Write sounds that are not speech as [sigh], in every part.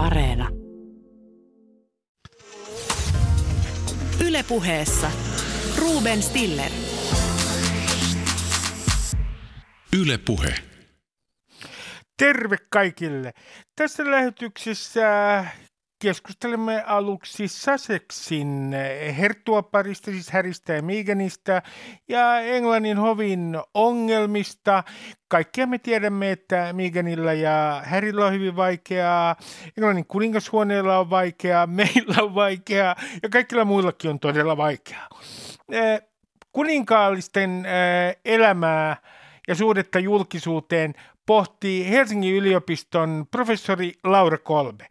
Areena. Ylepuheessa Ruben Stiller. Ylepuhe. Terve kaikille. Tässä lähetyksessä keskustelemme aluksi Sussexin herttuaparista, siis Häristä ja Meganista, ja Englannin hovin ongelmista. Kaikkia me tiedämme, että Meganilla ja Härillä on hyvin vaikeaa, Englannin kuningashuoneella on vaikeaa, [laughs] meillä on vaikeaa, ja kaikilla muillakin on todella vaikeaa. Kuninkaallisten elämää ja suhdetta julkisuuteen pohtii Helsingin yliopiston professori Laura Kolbe.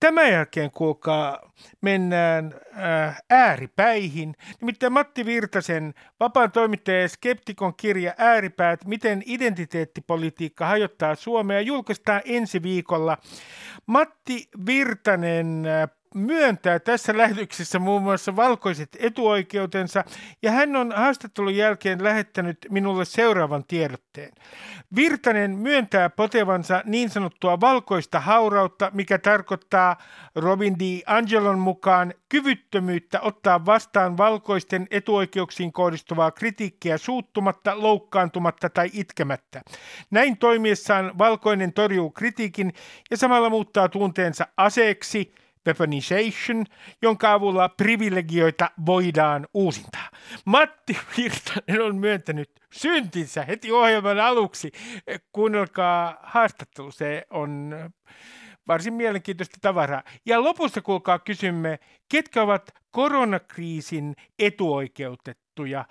Tämän jälkeen, kuulkaa, mennään äh, ääripäihin. Nimittäin Matti Virtasen vapaan toimittaja Skeptikon kirja Ääripäät, miten identiteettipolitiikka hajottaa Suomea, julkaistaan ensi viikolla. Matti Virtanen äh, myöntää tässä lähetyksessä muun muassa valkoiset etuoikeutensa, ja hän on haastattelun jälkeen lähettänyt minulle seuraavan tiedotteen. Virtanen myöntää potevansa niin sanottua valkoista haurautta, mikä tarkoittaa Robin D. Angelon mukaan kyvyttömyyttä ottaa vastaan valkoisten etuoikeuksiin kohdistuvaa kritiikkiä suuttumatta, loukkaantumatta tai itkemättä. Näin toimiessaan valkoinen torjuu kritiikin ja samalla muuttaa tunteensa aseeksi – weaponization, jonka avulla privilegioita voidaan uusintaa. Matti Virtanen on myöntänyt syntinsä heti ohjelman aluksi. Kuunnelkaa haastattelu, se on varsin mielenkiintoista tavaraa. Ja lopussa kuulkaa kysymme, ketkä ovat koronakriisin etuoikeutettuja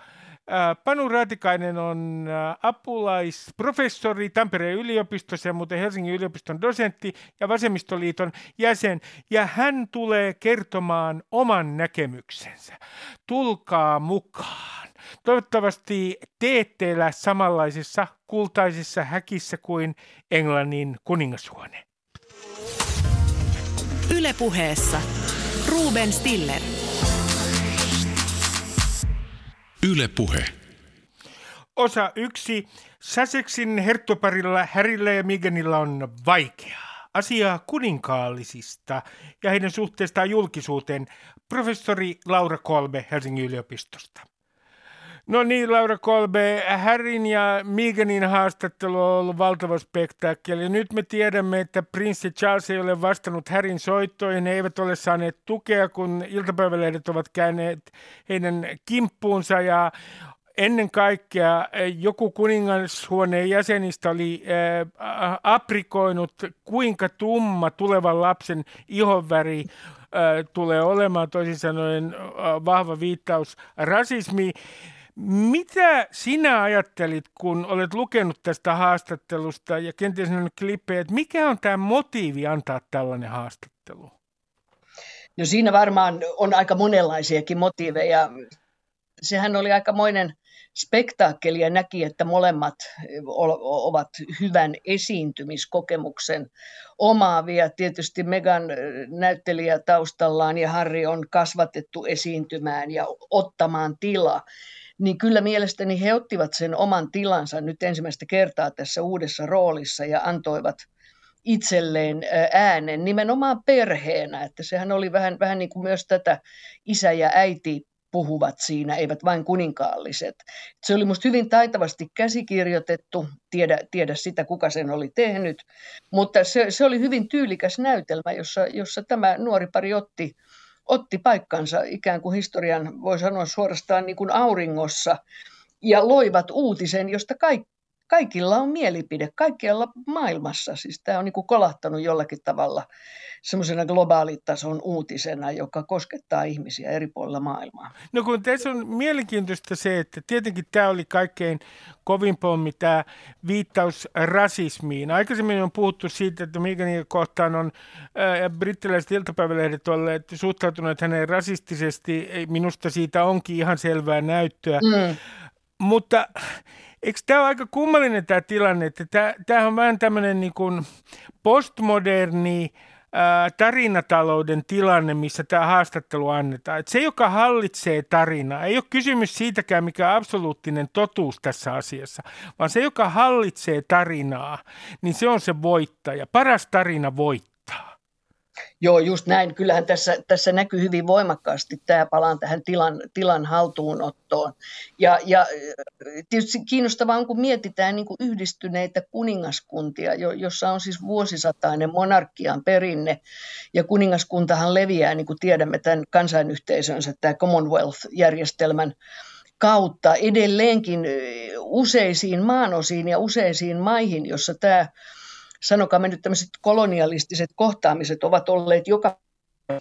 Panu Raatikainen on apulaisprofessori Tampereen yliopistossa ja muuten Helsingin yliopiston dosentti ja Vasemmistoliiton jäsen. Ja hän tulee kertomaan oman näkemyksensä. Tulkaa mukaan. Toivottavasti teette elää samanlaisessa kultaisessa häkissä kuin Englannin kuningashuone. Ylepuheessa Ruben Stiller. Yle Puhe. Osa yksi. Sussexin herttoparilla Härillä ja Meganilla on vaikeaa. Asiaa kuninkaallisista ja heidän suhteestaan julkisuuteen. Professori Laura Kolbe Helsingin yliopistosta. No niin, Laura Kolbe, Harryn ja Meganin haastattelu on ollut valtava spektaakkeli. Nyt me tiedämme, että prinssi Charles ei ole vastannut Harryn soittoihin. He eivät ole saaneet tukea, kun iltapäivälehdet ovat käyneet heidän kimppuunsa ja ennen kaikkea joku kuningashuoneen jäsenistä oli äh, aprikoinut, kuinka tumma tulevan lapsen ihonväri äh, tulee olemaan, toisin sanoen äh, vahva viittaus rasismiin. Mitä sinä ajattelit, kun olet lukenut tästä haastattelusta ja kenties nähnyt klippejä, että mikä on tämä motiivi antaa tällainen haastattelu? No siinä varmaan on aika monenlaisiakin motiiveja. Sehän oli aikamoinen spektaakkeli ja näki, että molemmat ovat hyvän esiintymiskokemuksen omaavia. Tietysti Megan näyttelijä taustallaan ja Harry on kasvatettu esiintymään ja ottamaan tilaa niin kyllä mielestäni he ottivat sen oman tilansa nyt ensimmäistä kertaa tässä uudessa roolissa ja antoivat itselleen äänen nimenomaan perheenä, että sehän oli vähän, vähän niin kuin myös tätä isä ja äiti puhuvat siinä, eivät vain kuninkaalliset. Se oli minusta hyvin taitavasti käsikirjoitettu, tiedä, tiedä sitä kuka sen oli tehnyt, mutta se, se oli hyvin tyylikäs näytelmä, jossa, jossa tämä nuori pari otti otti paikkansa ikään kuin historian, voi sanoa suorastaan niin kuin auringossa, ja loivat uutisen, josta kaikki kaikilla on mielipide, kaikkialla maailmassa. Siis tämä on niin kuin kolahtanut jollakin tavalla semmoisena globaalitason uutisena, joka koskettaa ihmisiä eri puolilla maailmaa. No kun tässä on mielenkiintoista se, että tietenkin tämä oli kaikkein kovin pommi tämä viittaus rasismiin. Aikaisemmin on puhuttu siitä, että Meganin kohtaan on ää, brittiläiset iltapäivälehdet olleet suhtautuneet häneen rasistisesti. Minusta siitä onkin ihan selvää näyttöä. Mm. Mutta eikö tämä ole aika kummallinen tämä tilanne, että tämä, tämä on vähän tämmöinen niin postmoderni tarinatalouden tilanne, missä tämä haastattelu annetaan. Että se, joka hallitsee tarinaa, ei ole kysymys siitäkään, mikä on absoluuttinen totuus tässä asiassa, vaan se, joka hallitsee tarinaa, niin se on se voittaja. Paras tarina voittaa. Joo, just näin. Kyllähän tässä, tässä näkyy hyvin voimakkaasti tämä palaan tähän tilan, tilan haltuunottoon. Ja, ja tietysti kiinnostavaa on, kun mietitään niin kuin yhdistyneitä kuningaskuntia, jo, jossa on siis vuosisatainen monarkian perinne. Ja kuningaskuntahan leviää, niin kuin tiedämme, tämän kansainyhteisönsä, tämä Commonwealth-järjestelmän kautta edelleenkin useisiin maanosiin ja useisiin maihin, jossa tämä me nyt tämmöiset kolonialistiset kohtaamiset ovat olleet joka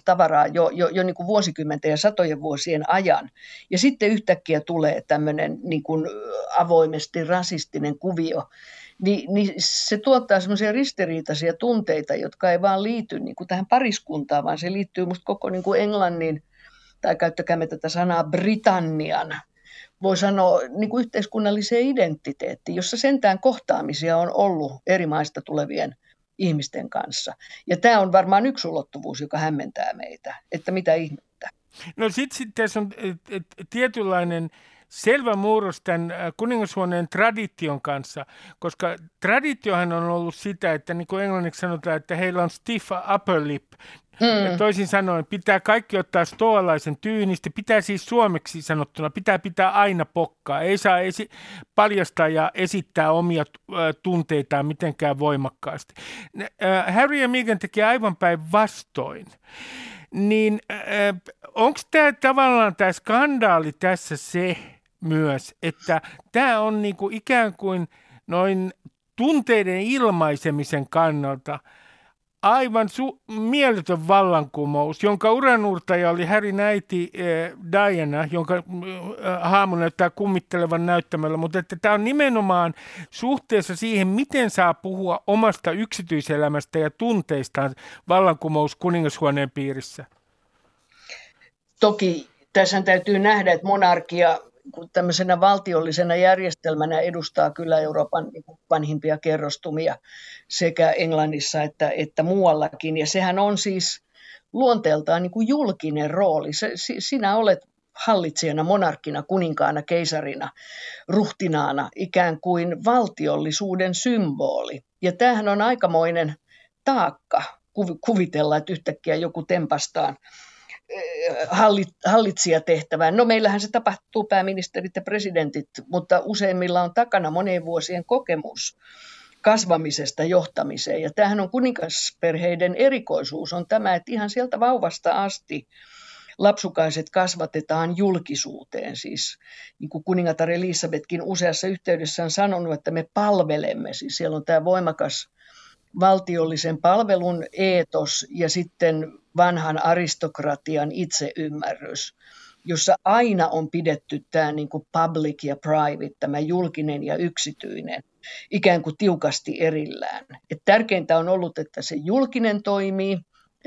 tavaraa jo, jo, jo niin kuin vuosikymmenten ja satojen vuosien ajan. Ja sitten yhtäkkiä tulee tämmöinen niin kuin avoimesti rasistinen kuvio, niin, niin se tuottaa semmoisia ristiriitaisia tunteita, jotka ei vaan liity niin kuin tähän pariskuntaan, vaan se liittyy musta koko niin kuin Englannin, tai käyttäkäämme tätä sanaa Britannian voi sanoa niin kuin yhteiskunnalliseen identiteettiin, jossa sentään kohtaamisia on ollut eri maista tulevien ihmisten kanssa. Ja tämä on varmaan yksi ulottuvuus, joka hämmentää meitä, että mitä ihmettä. No sitten sit tässä on et, et, tietynlainen selvä murros tämän äh, kuningashuoneen tradition kanssa, koska traditiohan on ollut sitä, että niin kuin englanniksi sanotaan, että heillä on stiff upper lip, Mm. Toisin sanoen, pitää kaikki ottaa stoalaisen tyynisti, pitää siis suomeksi sanottuna, pitää pitää aina pokkaa, ei saa esi- paljastaa ja esittää omia äh, tunteitaan mitenkään voimakkaasti. Äh, Harry ja Meghan teki aivan päin vastoin. Niin äh, onko tämä tavallaan tämä skandaali tässä se myös, että tämä on niinku ikään kuin noin tunteiden ilmaisemisen kannalta – aivan su- mieletön vallankumous, jonka uranuurtaja oli Harry äiti eh, Diana, jonka eh, haamu näyttää kummittelevan näyttämällä, mutta että tämä on nimenomaan suhteessa siihen, miten saa puhua omasta yksityiselämästä ja tunteistaan vallankumous kuningashuoneen piirissä. Toki tässä täytyy nähdä, että monarkia tämmöisenä valtiollisena järjestelmänä edustaa kyllä Euroopan vanhimpia kerrostumia sekä Englannissa että, että muuallakin. Ja sehän on siis luonteeltaan niin kuin julkinen rooli. Se, sinä olet hallitsijana, monarkkina, kuninkaana, keisarina, ruhtinaana, ikään kuin valtiollisuuden symboli. Ja tämähän on aikamoinen taakka kuvitella, että yhtäkkiä joku tempastaan hallitsijatehtävään. No meillähän se tapahtuu pääministerit ja presidentit, mutta useimmilla on takana monien vuosien kokemus kasvamisesta johtamiseen. Ja tämähän on kuningasperheiden erikoisuus, on tämä, että ihan sieltä vauvasta asti lapsukaiset kasvatetaan julkisuuteen. Siis niin kuin kuningatar Elisabetkin useassa yhteydessä on sanonut, että me palvelemme. Siis siellä on tämä voimakas valtiollisen palvelun eetos ja sitten vanhan aristokratian itseymmärrys, jossa aina on pidetty tämä niin kuin public ja private, tämä julkinen ja yksityinen, ikään kuin tiukasti erillään. Et tärkeintä on ollut, että se julkinen toimii,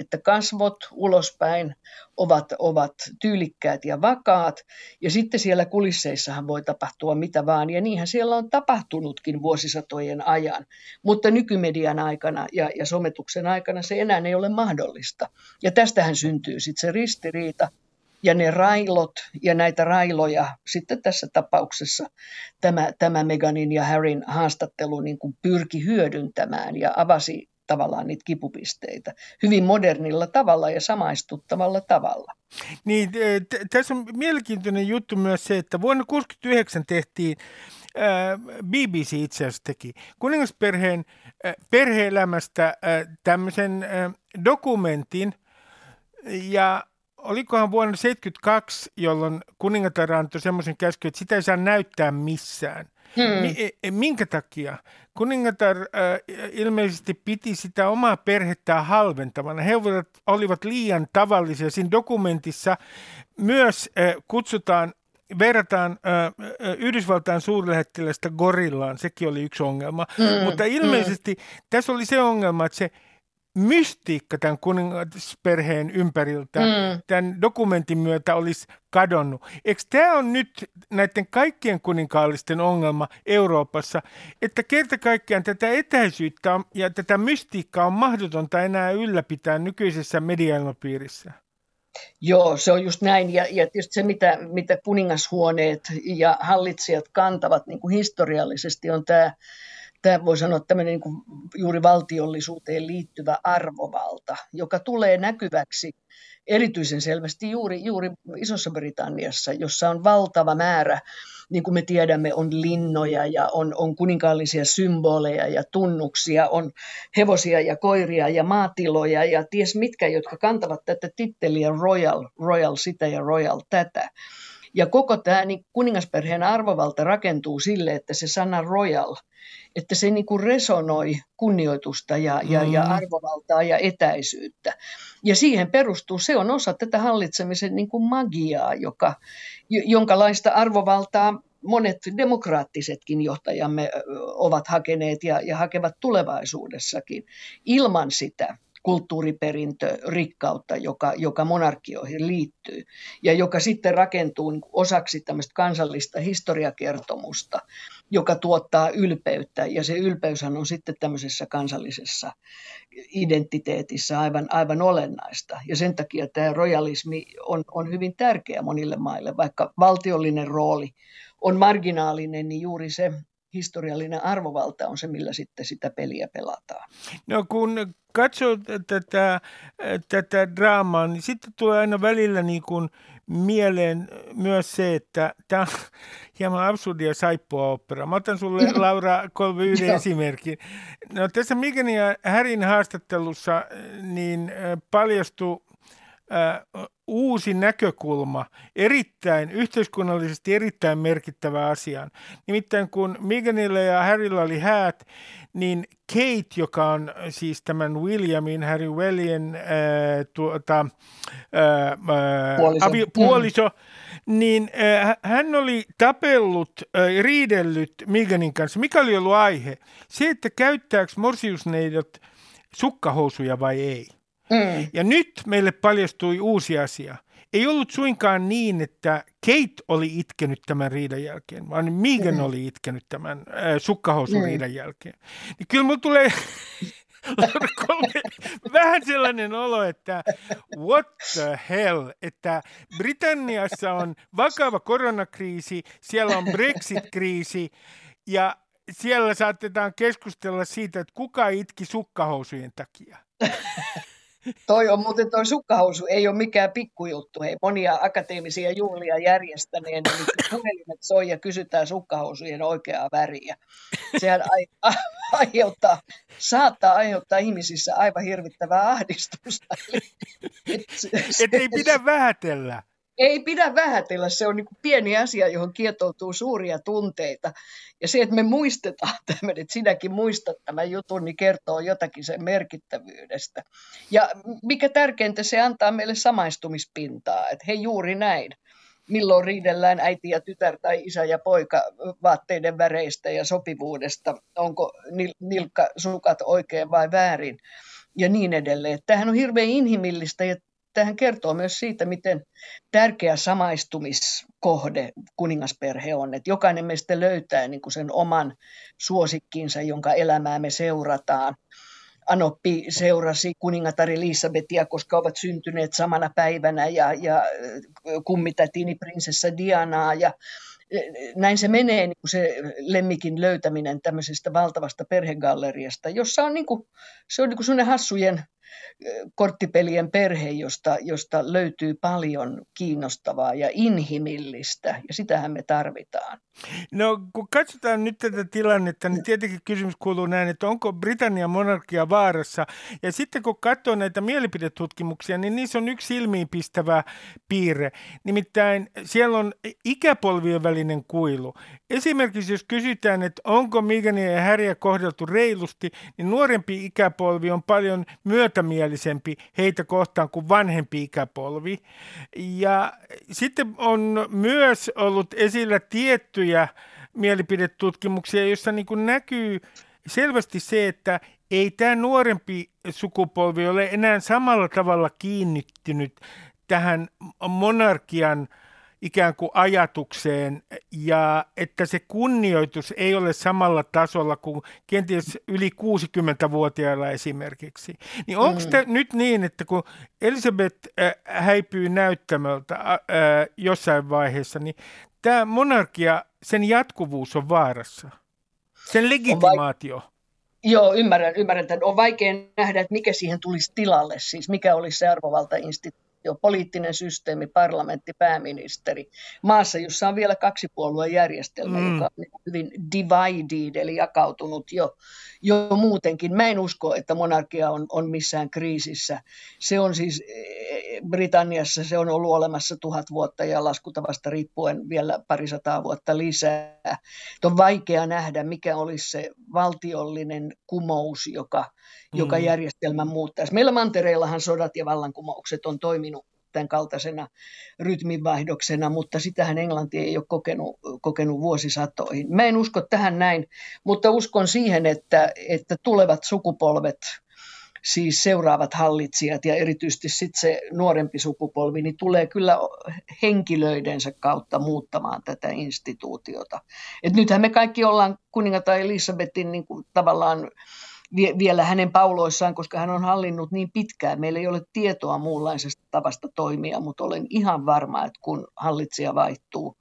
että kasvot ulospäin ovat, ovat tyylikkäät ja vakaat. Ja sitten siellä kulisseissahan voi tapahtua mitä vaan, ja niinhän siellä on tapahtunutkin vuosisatojen ajan. Mutta nykymedian aikana ja, ja sometuksen aikana se enää ei ole mahdollista. Ja tästähän syntyy sitten se ristiriita, ja ne railot ja näitä railoja sitten tässä tapauksessa tämä, tämä Meganin ja Harryn haastattelu niin kuin pyrki hyödyntämään ja avasi tavallaan niitä kipupisteitä. Hyvin modernilla tavalla ja samaistuttavalla tavalla. Niin, tässä on mielenkiintoinen juttu myös se, että vuonna 1969 tehtiin BBC itse asiassa teki kuningasperheen perheelämästä tämmöisen dokumentin, ja olikohan vuonna 1972, jolloin kuningatar antoi semmoisen käskyn, että sitä ei saa näyttää missään – Hmm. E, e, minkä takia? Kuningatar äh, ilmeisesti piti sitä omaa perhettään halventavana. He olivat, olivat liian tavallisia. Siinä dokumentissa myös äh, kutsutaan verrataan äh, Yhdysvaltain suurlähettilästä gorillaan, sekin oli yksi ongelma. Mm, Mutta ilmeisesti mm. tässä oli se ongelma, että se mystiikka tämän kuningasperheen ympäriltä mm. tämän dokumentin myötä olisi kadonnut. Eikö tämä on nyt näiden kaikkien kuninkaallisten ongelma Euroopassa, että kerta kaikkiaan tätä etäisyyttä ja tätä mystiikkaa on mahdotonta enää ylläpitää nykyisessä mediailmapiirissä? Joo, se on just näin. Ja, ja tietysti se, mitä, mitä kuningashuoneet ja hallitsijat kantavat niin kuin historiallisesti, on tämä tämä voi sanoa tämmöinen niin juuri valtiollisuuteen liittyvä arvovalta, joka tulee näkyväksi erityisen selvästi juuri, juuri Isossa Britanniassa, jossa on valtava määrä, niin kuin me tiedämme, on linnoja ja on, on kuninkaallisia symboleja ja tunnuksia, on hevosia ja koiria ja maatiloja ja ties mitkä, jotka kantavat tätä titteliä royal, royal sitä ja royal tätä. Ja koko tämä niin kuningasperheen arvovalta rakentuu sille, että se sana royal, että se niin kuin resonoi kunnioitusta ja, ja, ja mm. arvovaltaa ja etäisyyttä. Ja siihen perustuu, se on osa tätä hallitsemisen niin kuin magiaa, joka, jonkalaista arvovaltaa monet demokraattisetkin johtajamme ovat hakeneet ja, ja hakevat tulevaisuudessakin. Ilman sitä kulttuuriperintörikkautta, joka, joka monarkioihin liittyy ja joka sitten rakentuu niin osaksi tämmöistä kansallista historiakertomusta, joka tuottaa ylpeyttä ja se ylpeyshän on sitten tämmöisessä kansallisessa identiteetissä aivan, aivan olennaista. Ja sen takia tämä rojalismi on, on hyvin tärkeä monille maille, vaikka valtiollinen rooli on marginaalinen, niin juuri se historiallinen arvovalta on se, millä sitten sitä peliä pelataan. No kun katsoo tätä, tätä draamaa, niin sitten tulee aina välillä niin kuin mieleen myös se, että tämä on hieman absurdia saippua opera. Mä otan sulle, [laughs] Laura Kolve, yhden esimerkin. No, tässä Migenin ja Härin haastattelussa niin paljastui äh, uusi näkökulma erittäin, yhteiskunnallisesti erittäin merkittävä asiaan. Nimittäin kun Meganilla ja Harrylla oli häät, niin Kate, joka on siis tämän Williamin, Harry Wellien äh, tuota, äh, puoliso, avi, puoliso mm. niin äh, hän oli tapellut, äh, riidellyt Meganin kanssa. Mikä oli ollut aihe? Se, että käyttääkö morsiusneidot sukkahousuja vai ei. Mm. Ja nyt meille paljastui uusi asia. Ei ollut suinkaan niin, että Kate oli itkenyt tämän riidan jälkeen, vaan Megan mm. oli itkenyt tämän äh, sukkahousun mm. riidan jälkeen. Niin kyllä mulla tulee [laughs] [laughs] vähän sellainen olo, että what the hell, että Britanniassa on vakava koronakriisi, siellä on Brexit-kriisi ja siellä saatetaan keskustella siitä, että kuka itki sukkahousujen takia. [laughs] Toi on muuten toi sukkahousu, ei ole mikään pikkujuttu. Hei, monia akateemisia juhlia järjestäneen, niin soi ja kysytään sukkahousujen oikeaa väriä. Sehän ai- aiheuttaa, saattaa aiheuttaa ihmisissä aivan hirvittävää ahdistusta. Et, [laughs] Et ei pidä vähätellä ei pidä vähätellä, se on niin pieni asia, johon kietoutuu suuria tunteita. Ja se, että me muistetaan [laughs] tämän, että sinäkin muistat tämän jutun, niin kertoo jotakin sen merkittävyydestä. Ja mikä tärkeintä, se antaa meille samaistumispintaa, että hei juuri näin. Milloin riidellään äiti ja tytär tai isä ja poika vaatteiden väreistä ja sopivuudesta, onko nilkkasukat oikein vai väärin ja niin edelleen. Tämähän on hirveän inhimillistä ja tähän kertoo myös siitä, miten tärkeä samaistumiskohde kuningasperhe on. Että jokainen meistä löytää niin kuin sen oman suosikkinsa, jonka elämää me seurataan. Anoppi seurasi kuningatar Elisabetia, koska ovat syntyneet samana päivänä ja, ja kummitätini prinsessa Dianaa ja näin se menee niin kuin se lemmikin löytäminen tämmöisestä valtavasta perhegalleriasta, jossa on, niin kuin, se on niin kuin hassujen korttipelien perhe, josta, josta löytyy paljon kiinnostavaa ja inhimillistä, ja sitähän me tarvitaan. No kun katsotaan nyt tätä tilannetta, niin tietenkin kysymys kuuluu näin, että onko Britannian monarkia vaarassa, ja sitten kun katsoo näitä mielipidetutkimuksia, niin niissä on yksi silmiinpistävä piirre, nimittäin siellä on ikäpolvien välinen kuilu. Esimerkiksi jos kysytään, että onko Megania ja Harryä kohdeltu reilusti, niin nuorempi ikäpolvi on paljon myötämielisempi heitä kohtaan kuin vanhempi ikäpolvi. Ja sitten on myös ollut esillä tiettyjä mielipidetutkimuksia, joissa niin kuin näkyy selvästi se, että ei tämä nuorempi sukupolvi ole enää samalla tavalla kiinnittynyt tähän monarkian – ikään kuin ajatukseen ja että se kunnioitus ei ole samalla tasolla kuin kenties yli 60-vuotiailla esimerkiksi. Niin onko mm. nyt niin, että kun Elisabeth äh, häipyy näyttämöltä äh, jossain vaiheessa, niin tämä monarkia, sen jatkuvuus on vaarassa? Sen legitimaatio. Joo, ymmärrän, ymmärrän että On vaikea nähdä, että mikä siihen tulisi tilalle, siis mikä olisi se arvovaltainstituutio jo poliittinen systeemi, parlamentti, pääministeri, maassa, jossa on vielä kaksipuoluejärjestelmä, mm. joka on hyvin divided, eli jakautunut jo, jo muutenkin. Mä en usko, että monarkia on, on missään kriisissä. Se on siis, eh, Britanniassa se on ollut olemassa tuhat vuotta ja laskutavasta riippuen vielä parisataa vuotta lisää. on vaikea nähdä, mikä olisi se valtiollinen kumous, joka, mm. joka järjestelmän muuttaisi. Meillä mantereillahan sodat ja vallankumoukset on toiminut tämän kaltaisena rytminvaihdoksena, mutta sitähän Englanti ei ole kokenut, kokenut vuosisatoihin. Mä en usko tähän näin, mutta uskon siihen, että, että tulevat sukupolvet, siis seuraavat hallitsijat ja erityisesti sitten se nuorempi sukupolvi, niin tulee kyllä henkilöidensä kautta muuttamaan tätä instituutiota. Et nythän me kaikki ollaan kuningatar Elisabetin niin kuin tavallaan vielä hänen pauloissaan, koska hän on hallinnut niin pitkään. Meillä ei ole tietoa muunlaisesta tavasta toimia, mutta olen ihan varma, että kun hallitsija vaihtuu,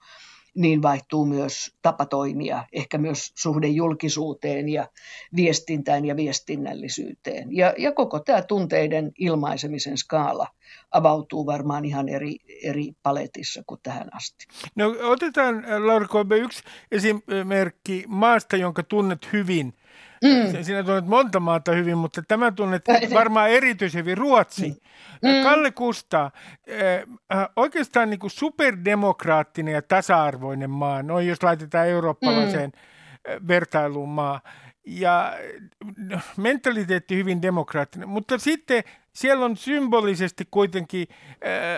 niin vaihtuu myös tapa toimia, ehkä myös suhde julkisuuteen ja viestintään ja viestinnällisyyteen. Ja, ja koko tämä tunteiden ilmaisemisen skaala avautuu varmaan ihan eri, eri paletissa kuin tähän asti. No otetaan, Laura yksi esimerkki maasta, jonka tunnet hyvin, Mm. Sinä tunnet monta maata hyvin, mutta tämä tunnet varmaan erityisen hyvin Ruotsi. Mm. mm. Kalle Kusta, äh, oikeastaan niin kuin superdemokraattinen ja tasa-arvoinen maa, noin jos laitetaan eurooppalaiseen mm. vertailuun maa ja mentaliteetti hyvin demokraattinen, mutta sitten siellä on symbolisesti kuitenkin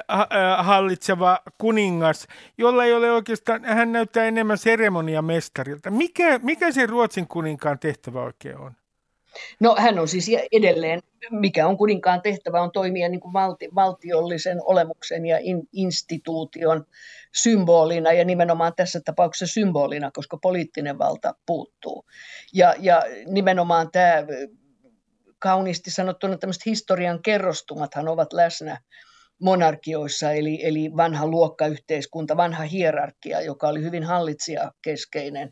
äh, äh, hallitseva kuningas, jolla ei ole oikeastaan, hän näyttää enemmän seremoniamestarilta. Mikä, mikä se Ruotsin kuninkaan tehtävä oikein on? No hän on siis edelleen, mikä on kuninkaan tehtävä, on toimia niin kuin valti, valtiollisen olemuksen ja in, instituution symbolina ja nimenomaan tässä tapauksessa symbolina, koska poliittinen valta puuttuu. Ja, ja nimenomaan tämä kauniisti sanottuna tämmöiset historian kerrostumathan ovat läsnä monarkioissa, eli, eli vanha luokkayhteiskunta, vanha hierarkia, joka oli hyvin hallitsijakeskeinen.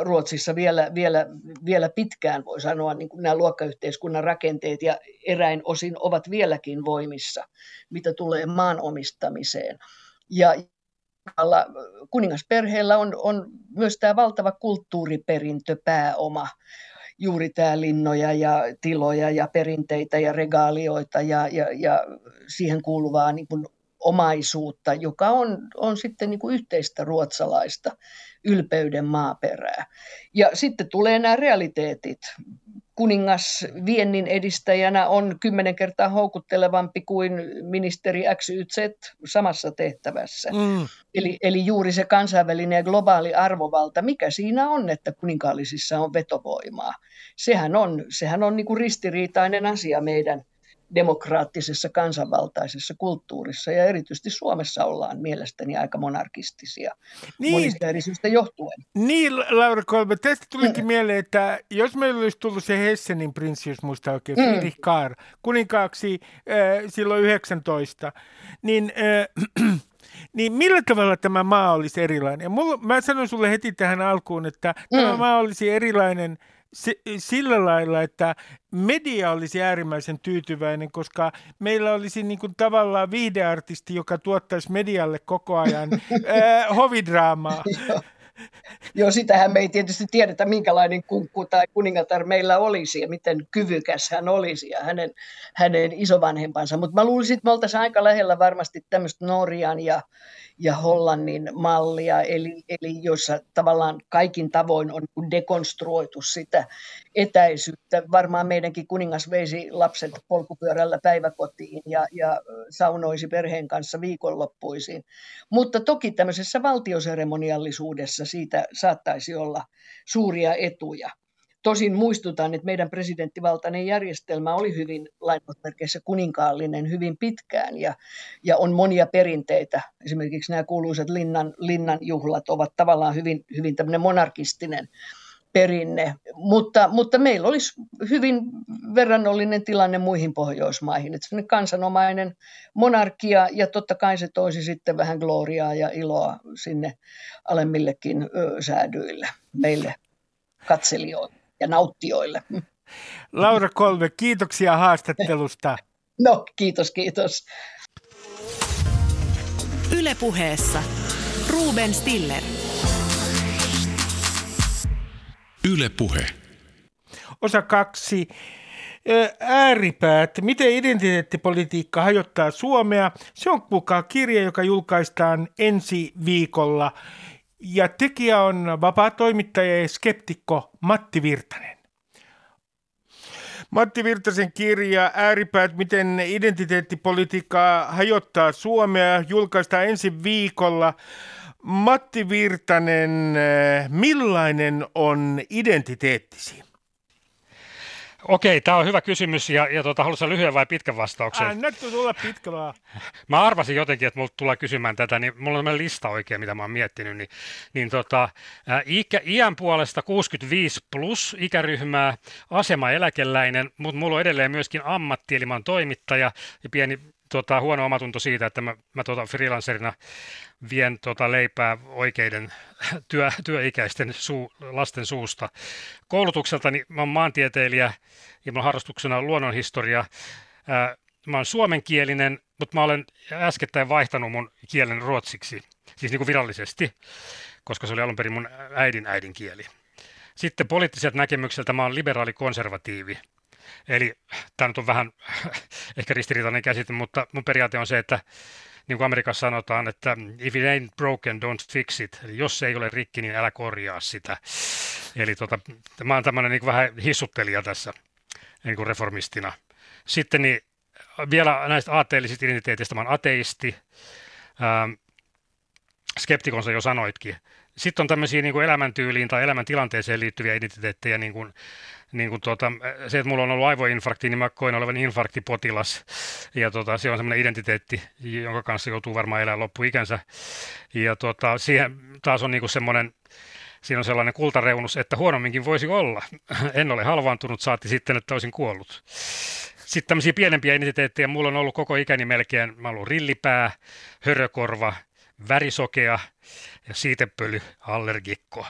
Ruotsissa vielä, vielä, vielä pitkään voi sanoa, niin kuin nämä luokkayhteiskunnan rakenteet ja eräin osin ovat vieläkin voimissa, mitä tulee maan omistamiseen. Ja kuningasperheellä on, on myös tämä valtava kulttuuriperintöpääoma, juuri tämä linnoja ja tiloja ja perinteitä ja regaalioita ja, ja, ja siihen kuuluvaa niin kuin omaisuutta, joka on, on sitten niin kuin yhteistä ruotsalaista ylpeyden maaperää. Ja sitten tulee nämä realiteetit kuningas viennin edistäjänä on kymmenen kertaa houkuttelevampi kuin ministeri XYZ samassa tehtävässä. Mm. Eli, eli juuri se kansainvälinen ja globaali arvovalta, mikä siinä on, että kuninkaallisissa on vetovoimaa. Sehän on, sehän on niin kuin ristiriitainen asia meidän demokraattisessa kansanvaltaisessa kulttuurissa ja erityisesti Suomessa ollaan mielestäni aika monarkistisia niin, monista eri syistä johtuen. Niin, Laura Kolbe, tästä tulikin mm. mieleen, että jos meillä olisi tullut se Hessenin prinssi, jos muista oikein, mm. Friedrich Karl, kuninkaaksi äh, silloin 19, niin äh, [clears throat] niin millä tavalla tämä maa olisi erilainen? Mulla, mä sanon sulle heti tähän alkuun, että mm. tämä maa olisi erilainen – sillä lailla, että media olisi äärimmäisen tyytyväinen, koska meillä olisi niin kuin tavallaan viihdeartisti, joka tuottaisi medialle koko ajan [laughs] äh, hovidraamaa. Joo, sitähän me ei tietysti tiedetä, minkälainen kunkku tai kuningatar meillä olisi ja miten kyvykäs hän olisi ja hänen, hänen isovanhempansa. Mutta mä luulisin, että me oltaisiin aika lähellä varmasti tämmöistä Norjan ja, ja Hollannin mallia, eli, eli jossa tavallaan kaikin tavoin on dekonstruoitu sitä etäisyyttä. Varmaan meidänkin kuningas veisi lapset polkupyörällä päiväkotiin ja, ja saunoisi perheen kanssa viikonloppuisin. Mutta toki tämmöisessä valtioseremoniallisuudessa siitä saattaisi olla suuria etuja. Tosin muistutan, että meidän presidenttivaltainen järjestelmä oli hyvin lainausmerkeissä kuninkaallinen hyvin pitkään ja, ja on monia perinteitä. Esimerkiksi nämä kuuluisat linnan, linnan juhlat ovat tavallaan hyvin, hyvin tämmöinen monarkistinen perinne, mutta, mutta meillä olisi hyvin verrannollinen tilanne muihin Pohjoismaihin, että kansanomainen monarkia ja totta kai se toisi sitten vähän gloriaa ja iloa sinne alemmillekin säädyille meille katselijoille ja nauttijoille. Laura Kolve, kiitoksia haastattelusta. [laughs] No, kiitos, kiitos. Ylepuheessa Ruben Stiller. Ylepuhe. Osa kaksi. Ääripäät, miten identiteettipolitiikka hajottaa Suomea. Se on kuulkaa kirja, joka julkaistaan ensi viikolla. Ja tekijä on vapaa toimittaja ja skeptikko Matti Virtanen. Matti Virtasen kirja Ääripäät, miten identiteettipolitiikka hajottaa Suomea, julkaistaan ensi viikolla. Matti Virtanen, millainen on identiteettisi? Okei, tämä on hyvä kysymys ja, ja tuota, haluaisin lyhyen vai pitkän vastauksen? Anna tulla pitkä vaan. [laughs] Mä arvasin jotenkin, että multa tulee kysymään tätä, niin mulla on lista oikein, mitä mä oon miettinyt. Niin, niin tota, ikä, iän puolesta 65 plus ikäryhmää, asema eläkeläinen, mutta mulla on edelleen myöskin ammatti, eli mä oon toimittaja ja pieni tota, huono omatunto siitä, että mä, mä tota, freelancerina vien tota, leipää oikeiden [laughs] työ, työikäisten suu, lasten suusta. Koulutukseltani mä oon maantieteilijä ja mä harrastuksena luonnonhistoria. Ää, mä oon suomenkielinen, mutta mä olen äskettäin vaihtanut mun kielen ruotsiksi, siis niin kuin virallisesti, koska se oli alun perin mun äidin äidinkieli. Sitten poliittiset näkemykseltä mä oon liberaali-konservatiivi. Eli tämä nyt on vähän [laughs] ehkä ristiriitainen käsite, mutta mun periaate on se, että niin kuin Amerikassa sanotaan, että if it ain't broken, don't fix it. Eli jos se ei ole rikki, niin älä korjaa sitä. Eli tota, mä oon tämmöinen niin vähän hissuttelija tässä niin kuin reformistina. Sitten niin vielä näistä aatteellisista identiteetistä mä oon ateisti. Ähm, skeptikon sä jo sanoitkin. Sitten on tämmöisiä niin kuin elämäntyyliin tai elämäntilanteeseen liittyviä identiteettejä, niin kuin niin kuin tuota, se, että mulla on ollut aivoinfarkti, niin mä koin olevan infarktipotilas. Ja tuota, se on semmoinen identiteetti, jonka kanssa joutuu varmaan elämään loppuikänsä. Ja tuota, siihen taas on niin kuin semmoinen, siinä on sellainen kultareunus, että huonomminkin voisi olla. En ole halvaantunut, saatti sitten, että olisin kuollut. Sitten tämmöisiä pienempiä identiteettejä. Mulla on ollut koko ikäni melkein, mä ollut rillipää, hörökorva, värisokea ja siitepöly, allergikko.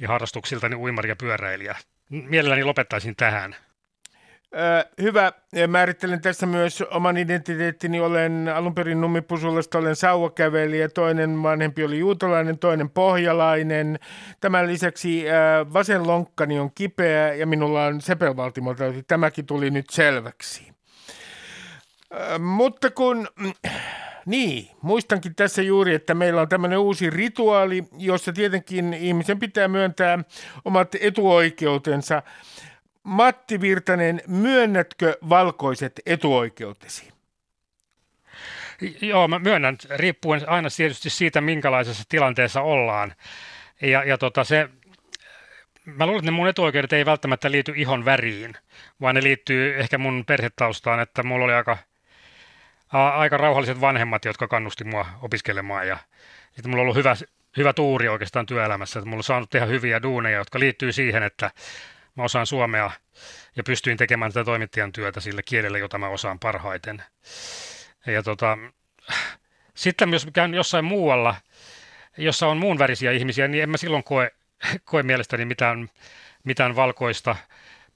Ja harrastuksiltani uimari ja pyöräilijä mielelläni lopettaisin tähän. hyvä. Määrittelen tässä myös oman identiteettini. Olen alun perin Nummipusulasta, olen sauvakävelijä. Toinen vanhempi oli juutalainen, toinen pohjalainen. Tämän lisäksi vasen lonkkani on kipeä ja minulla on sepelvaltimotauti. Tämäkin tuli nyt selväksi. mutta kun niin, muistankin tässä juuri, että meillä on tämmöinen uusi rituaali, jossa tietenkin ihmisen pitää myöntää omat etuoikeutensa. Matti Virtanen, myönnätkö valkoiset etuoikeutesi? Joo, mä myönnän, riippuen aina tietysti siitä, minkälaisessa tilanteessa ollaan. Ja, ja tota se, mä luulen, että ne mun etuoikeudet ei välttämättä liity ihon väriin, vaan ne liittyy ehkä mun perhetaustaan, että mulla oli aika – aika rauhalliset vanhemmat, jotka kannusti mua opiskelemaan ja sitten mulla on ollut hyvä, hyvä tuuri oikeastaan työelämässä, että mulla on saanut tehdä hyviä duuneja, jotka liittyy siihen, että mä osaan suomea ja pystyin tekemään tätä toimittajan työtä sillä kielellä, jota mä osaan parhaiten. Ja tota, sitten jos käyn jossain muualla, jossa on muun värisiä ihmisiä, niin en mä silloin koe, koe mielestäni mitään, mitään valkoista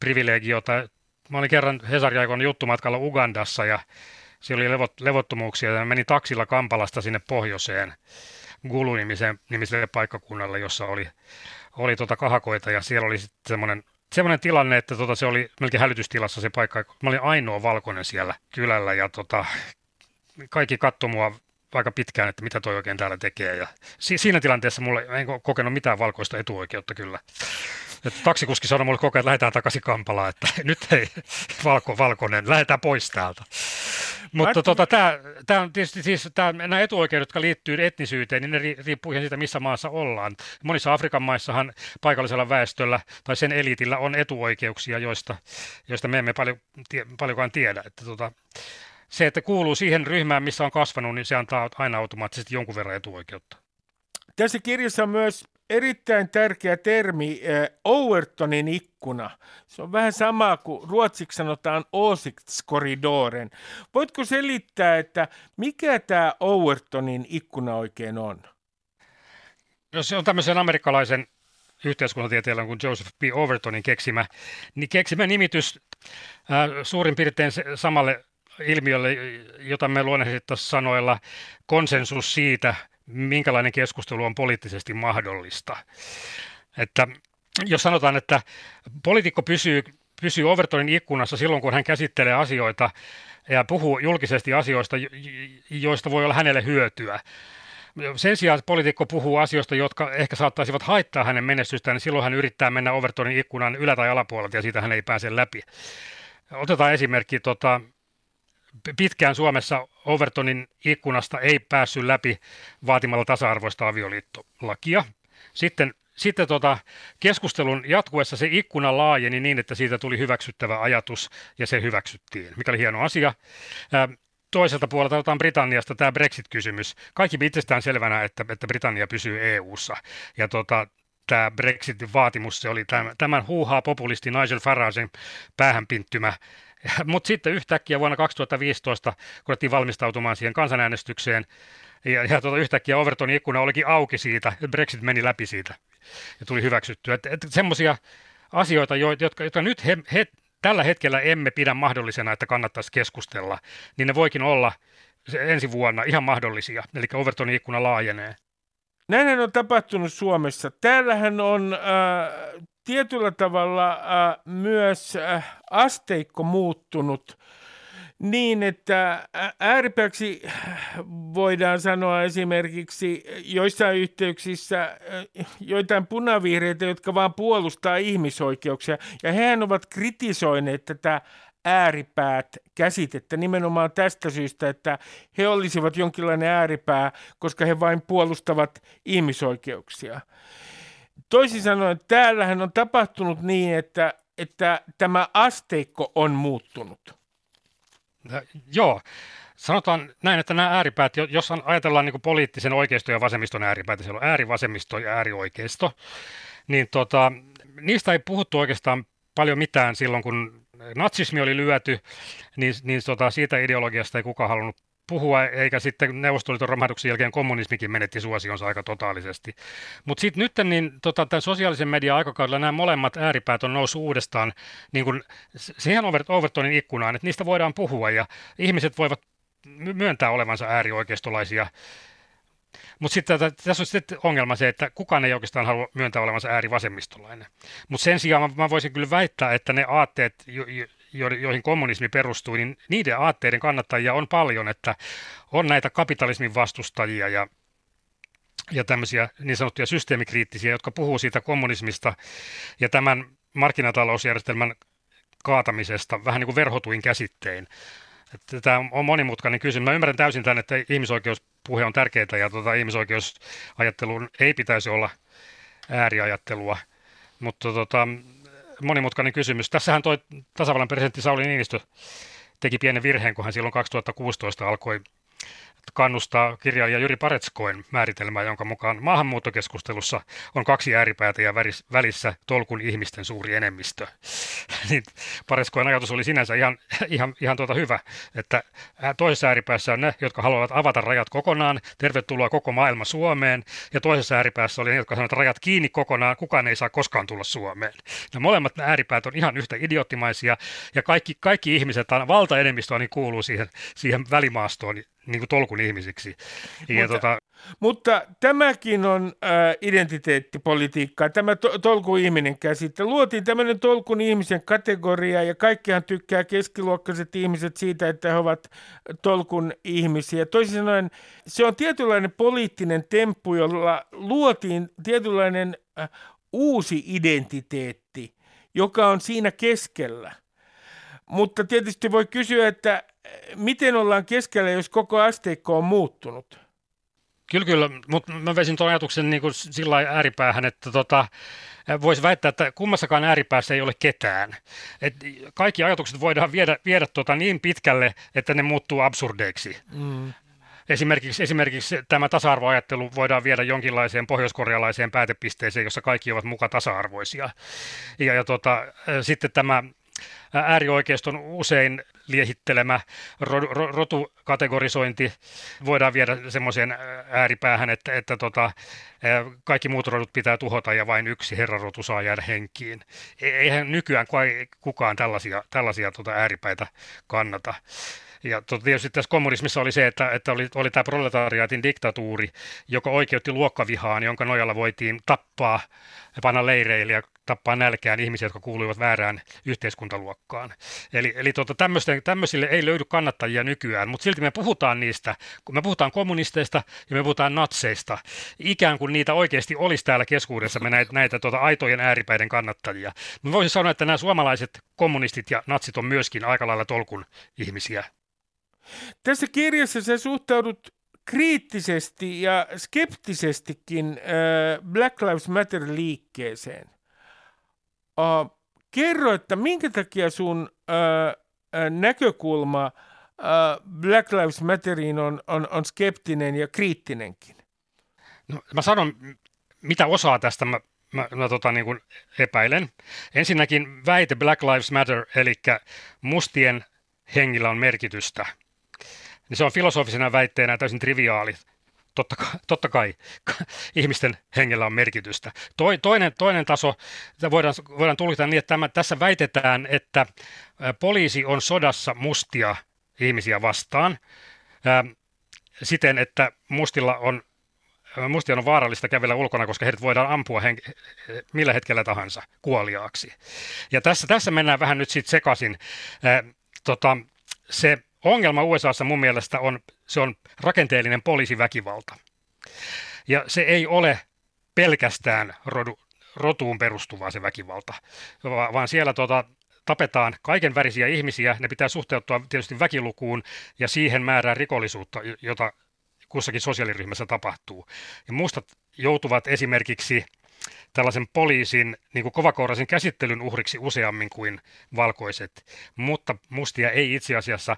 privilegiota. Mä olin kerran Hesari aikoina juttumatkalla Ugandassa ja siellä oli levot, levottomuuksia ja menin taksilla Kampalasta sinne pohjoiseen Gulu-nimiselle paikkakunnalle, jossa oli, oli tota kahakoita ja siellä oli sitten semmoinen semmoinen tilanne, että tota, se oli melkein hälytystilassa se paikka. Mä olin ainoa valkoinen siellä kylällä ja tota, kaikki katsoi mua aika pitkään, että mitä toi oikein täällä tekee. Ja si- siinä tilanteessa mulla ei kokenut mitään valkoista etuoikeutta kyllä. Et taksikuski sanoi mulle koko ajan, että lähdetään takaisin Kampalaan, että [laughs] nyt ei valko, valkoinen, lähdetään pois täältä. Mutta tota, tämä on tietysti siis tää, nämä etuoikeudet, jotka liittyy etnisyyteen, niin ne riippuu ihan siitä, missä maassa ollaan. Monissa Afrikan maissahan paikallisella väestöllä tai sen eliitillä on etuoikeuksia, joista, joista me emme paljon, tie, paljonkaan tiedä. Että tota, se, että kuuluu siihen ryhmään, missä on kasvanut, niin se antaa aina automaattisesti jonkun verran etuoikeutta. Tässä kirjassa on myös erittäin tärkeä termi, äh, Overtonin ikkuna. Se on vähän sama kuin ruotsiksi sanotaan Åsiktskorridoren. Voitko selittää, että mikä tämä Overtonin ikkuna oikein on? No se on tämmöisen amerikkalaisen yhteiskuntatieteilijän kuin Joseph P. Overtonin keksimä, niin keksimä nimitys ää, suurin piirtein samalle ilmiölle, jota me luonnollisesti sanoilla konsensus siitä, minkälainen keskustelu on poliittisesti mahdollista. Että jos sanotaan, että poliitikko pysyy, pysyy Overtonin ikkunassa silloin, kun hän käsittelee asioita ja puhuu julkisesti asioista, joista voi olla hänelle hyötyä, sen sijaan poliitikko puhuu asioista, jotka ehkä saattaisivat haittaa hänen menestystään, niin silloin hän yrittää mennä Overtonin ikkunan ylä- tai alapuolelta ja siitä hän ei pääse läpi. Otetaan esimerkki, tota, pitkään Suomessa Overtonin ikkunasta ei päässyt läpi vaatimalla tasa-arvoista avioliittolakia. Sitten sitten tota, keskustelun jatkuessa se ikkuna laajeni niin, että siitä tuli hyväksyttävä ajatus ja se hyväksyttiin, mikä oli hieno asia. toiselta puolelta otetaan Britanniasta tämä Brexit-kysymys. Kaikki itsestään selvänä, että, että Britannia pysyy EU-ssa. Ja tota, tämä Brexitin vaatimus, se oli tämän, tämän huuhaa populisti Nigel Faragen päähänpinttymä [laughs] mutta sitten yhtäkkiä vuonna 2015, kun alettiin valmistautumaan siihen kansanäänestykseen, ja, ja tuota, yhtäkkiä Overtonin ikkuna olikin auki siitä, Brexit meni läpi siitä ja tuli hyväksyttyä. Että et, semmoisia asioita, jotka, jotka nyt he, he, tällä hetkellä emme pidä mahdollisena, että kannattaisi keskustella, niin ne voikin olla ensi vuonna ihan mahdollisia, eli Overtonin ikkuna laajenee. Näin on tapahtunut Suomessa. Täällähän on äh, tietyllä tavalla äh, myös äh, asteikko muuttunut niin, että ääripääksi voidaan sanoa esimerkiksi joissain yhteyksissä äh, joitain punavihreitä, jotka vaan puolustaa ihmisoikeuksia. Ja hehän ovat kritisoineet tätä ääripäät käsitettä nimenomaan tästä syystä, että he olisivat jonkinlainen ääripää, koska he vain puolustavat ihmisoikeuksia. Toisin sanoen, täällähän on tapahtunut niin, että, että tämä asteikko on muuttunut. Ja, joo. Sanotaan näin, että nämä ääripäät, jos ajatellaan niin poliittisen oikeiston ja vasemmiston ääripäitä, siellä on äärivasemmisto ja äärioikeisto, niin tota, niistä ei puhuttu oikeastaan paljon mitään silloin, kun natsismi oli lyöty, niin, niin tota, siitä ideologiasta ei kukaan halunnut puhua, eikä sitten Neuvostoliiton romahduksen jälkeen kommunismikin menetti suosionsa aika totaalisesti. Mutta sitten nyt niin, tota, tämän sosiaalisen median aikakaudella nämä molemmat ääripäät on noussut uudestaan niin kun, siihen Overtonin ikkunaan, että niistä voidaan puhua ja ihmiset voivat myöntää olevansa äärioikeistolaisia. Mutta sitten tässä on sitten ongelma se, että kukaan ei oikeastaan halua myöntää olevansa äärivasemmistolainen. Mutta sen sijaan mä, mä voisin kyllä väittää, että ne aatteet, joihin kommunismi perustui, niin niiden aatteiden kannattajia on paljon, että on näitä kapitalismin vastustajia ja ja tämmöisiä niin sanottuja systeemikriittisiä, jotka puhuu siitä kommunismista ja tämän markkinatalousjärjestelmän kaatamisesta vähän niin kuin verhotuin käsittein. Että tämä on monimutkainen kysymys. Mä ymmärrän täysin tämän, että ihmisoikeuspuhe on tärkeää ja tuota, ihmisoikeusajatteluun ei pitäisi olla ääriajattelua, mutta tota, monimutkainen kysymys. Tässähän toi tasavallan presidentti Sauli Niinistö teki pienen virheen, kun hän silloin 2016 alkoi kannustaa kirjailija Jyri Paretskoin määritelmää, jonka mukaan maahanmuuttokeskustelussa on kaksi ääripäätä ja välissä tolkun ihmisten suuri enemmistö. [laughs] niin Paretskoin ajatus oli sinänsä ihan, ihan, ihan tuota hyvä, että toisessa ääripäässä on ne, jotka haluavat avata rajat kokonaan, tervetuloa koko maailma Suomeen, ja toisessa ääripäässä oli ne, jotka sanovat rajat kiinni kokonaan, kukaan ei saa koskaan tulla Suomeen. Ja molemmat ääripäät on ihan yhtä idioottimaisia, ja kaikki, kaikki ihmiset, valtaenemmistö niin kuuluu siihen, siihen välimaastoon, niin kuin tolkun ihmisiksi. Ja mutta, tota... mutta tämäkin on äh, identiteettipolitiikkaa, tämä to- tolkun ihminen käsite. Luotiin tämmöinen tolkun ihmisen kategoria ja kaikkihan tykkää keskiluokkaiset ihmiset siitä, että he ovat tolkun ihmisiä. Toisin sanoen se on tietynlainen poliittinen temppu, jolla luotiin tietynlainen äh, uusi identiteetti, joka on siinä keskellä. Mutta tietysti voi kysyä, että miten ollaan keskellä, jos koko asteikko on muuttunut? Kyllä, kyllä, mutta mä veisin tuon ajatuksen niin kuin sillä ääripäähän, että tota, voisi väittää, että kummassakaan ääripäässä ei ole ketään. Et kaikki ajatukset voidaan viedä, viedä tota niin pitkälle, että ne muuttuu absurdeiksi. Mm. Esimerkiksi, esimerkiksi tämä tasa-arvoajattelu voidaan viedä jonkinlaiseen pohjoiskorealaiseen päätepisteeseen, jossa kaikki ovat muka tasa-arvoisia. Ja, ja tota, sitten tämä äärioikeiston usein liehittelemä rotukategorisointi voidaan viedä semmoiseen ääripäähän, että, että tota, kaikki muut rodut pitää tuhota ja vain yksi herrarotu saa jäädä henkiin. E-, eihän nykyään kukaan tällaisia, tällaisia tota ääripäitä kannata. Ja tietysti tässä kommunismissa oli se, että, että oli, oli tämä proletariaatin diktatuuri, joka oikeutti luokkavihaan, jonka nojalla voitiin tappaa ja panna leireille ja tappaa nälkään ihmisiä, jotka kuuluivat väärään yhteiskuntaluokkaan. Eli, eli tuota, tämmöisille ei löydy kannattajia nykyään, mutta silti me puhutaan niistä, kun me puhutaan kommunisteista ja me puhutaan natseista, ikään kuin niitä oikeasti olisi täällä keskuudessa näitä, näitä tuota, aitojen ääripäiden kannattajia. Mä voisin sanoa, että nämä suomalaiset kommunistit ja natsit on myöskin aika lailla tolkun ihmisiä. Tässä kirjassa sä suhtaudut kriittisesti ja skeptisestikin äh, Black Lives Matter-liikkeeseen. Uh, kerro, että minkä takia sun uh, näkökulma Black Lives Matteriin on, on, on skeptinen ja kriittinenkin? No, mä sanon, mitä osaa tästä mä, mä, mä tota, niin kuin epäilen. Ensinnäkin väite Black Lives Matter, eli mustien hengillä on merkitystä – niin se on filosofisena väitteenä täysin triviaali. Totta kai, totta kai [laughs] ihmisten hengellä on merkitystä. toinen, toinen taso voidaan, voidaan tulkita niin, että tämä, tässä väitetään, että poliisi on sodassa mustia ihmisiä vastaan ää, siten, että mustilla on mustien on vaarallista kävellä ulkona, koska heidät voidaan ampua hen- millä hetkellä tahansa kuoliaaksi. Ja tässä, tässä mennään vähän nyt sitten sekaisin. Ää, tota, se ongelma USAssa mun mielestä on, se on rakenteellinen poliisiväkivalta. Ja se ei ole pelkästään rodu, rotuun perustuvaa se väkivalta, vaan siellä tota, tapetaan kaiken värisiä ihmisiä, ne pitää suhteuttaa tietysti väkilukuun ja siihen määrää rikollisuutta, jota kussakin sosiaaliryhmässä tapahtuu. Ja mustat joutuvat esimerkiksi tällaisen poliisin niin kovakouraisen käsittelyn uhriksi useammin kuin valkoiset, mutta mustia ei itse asiassa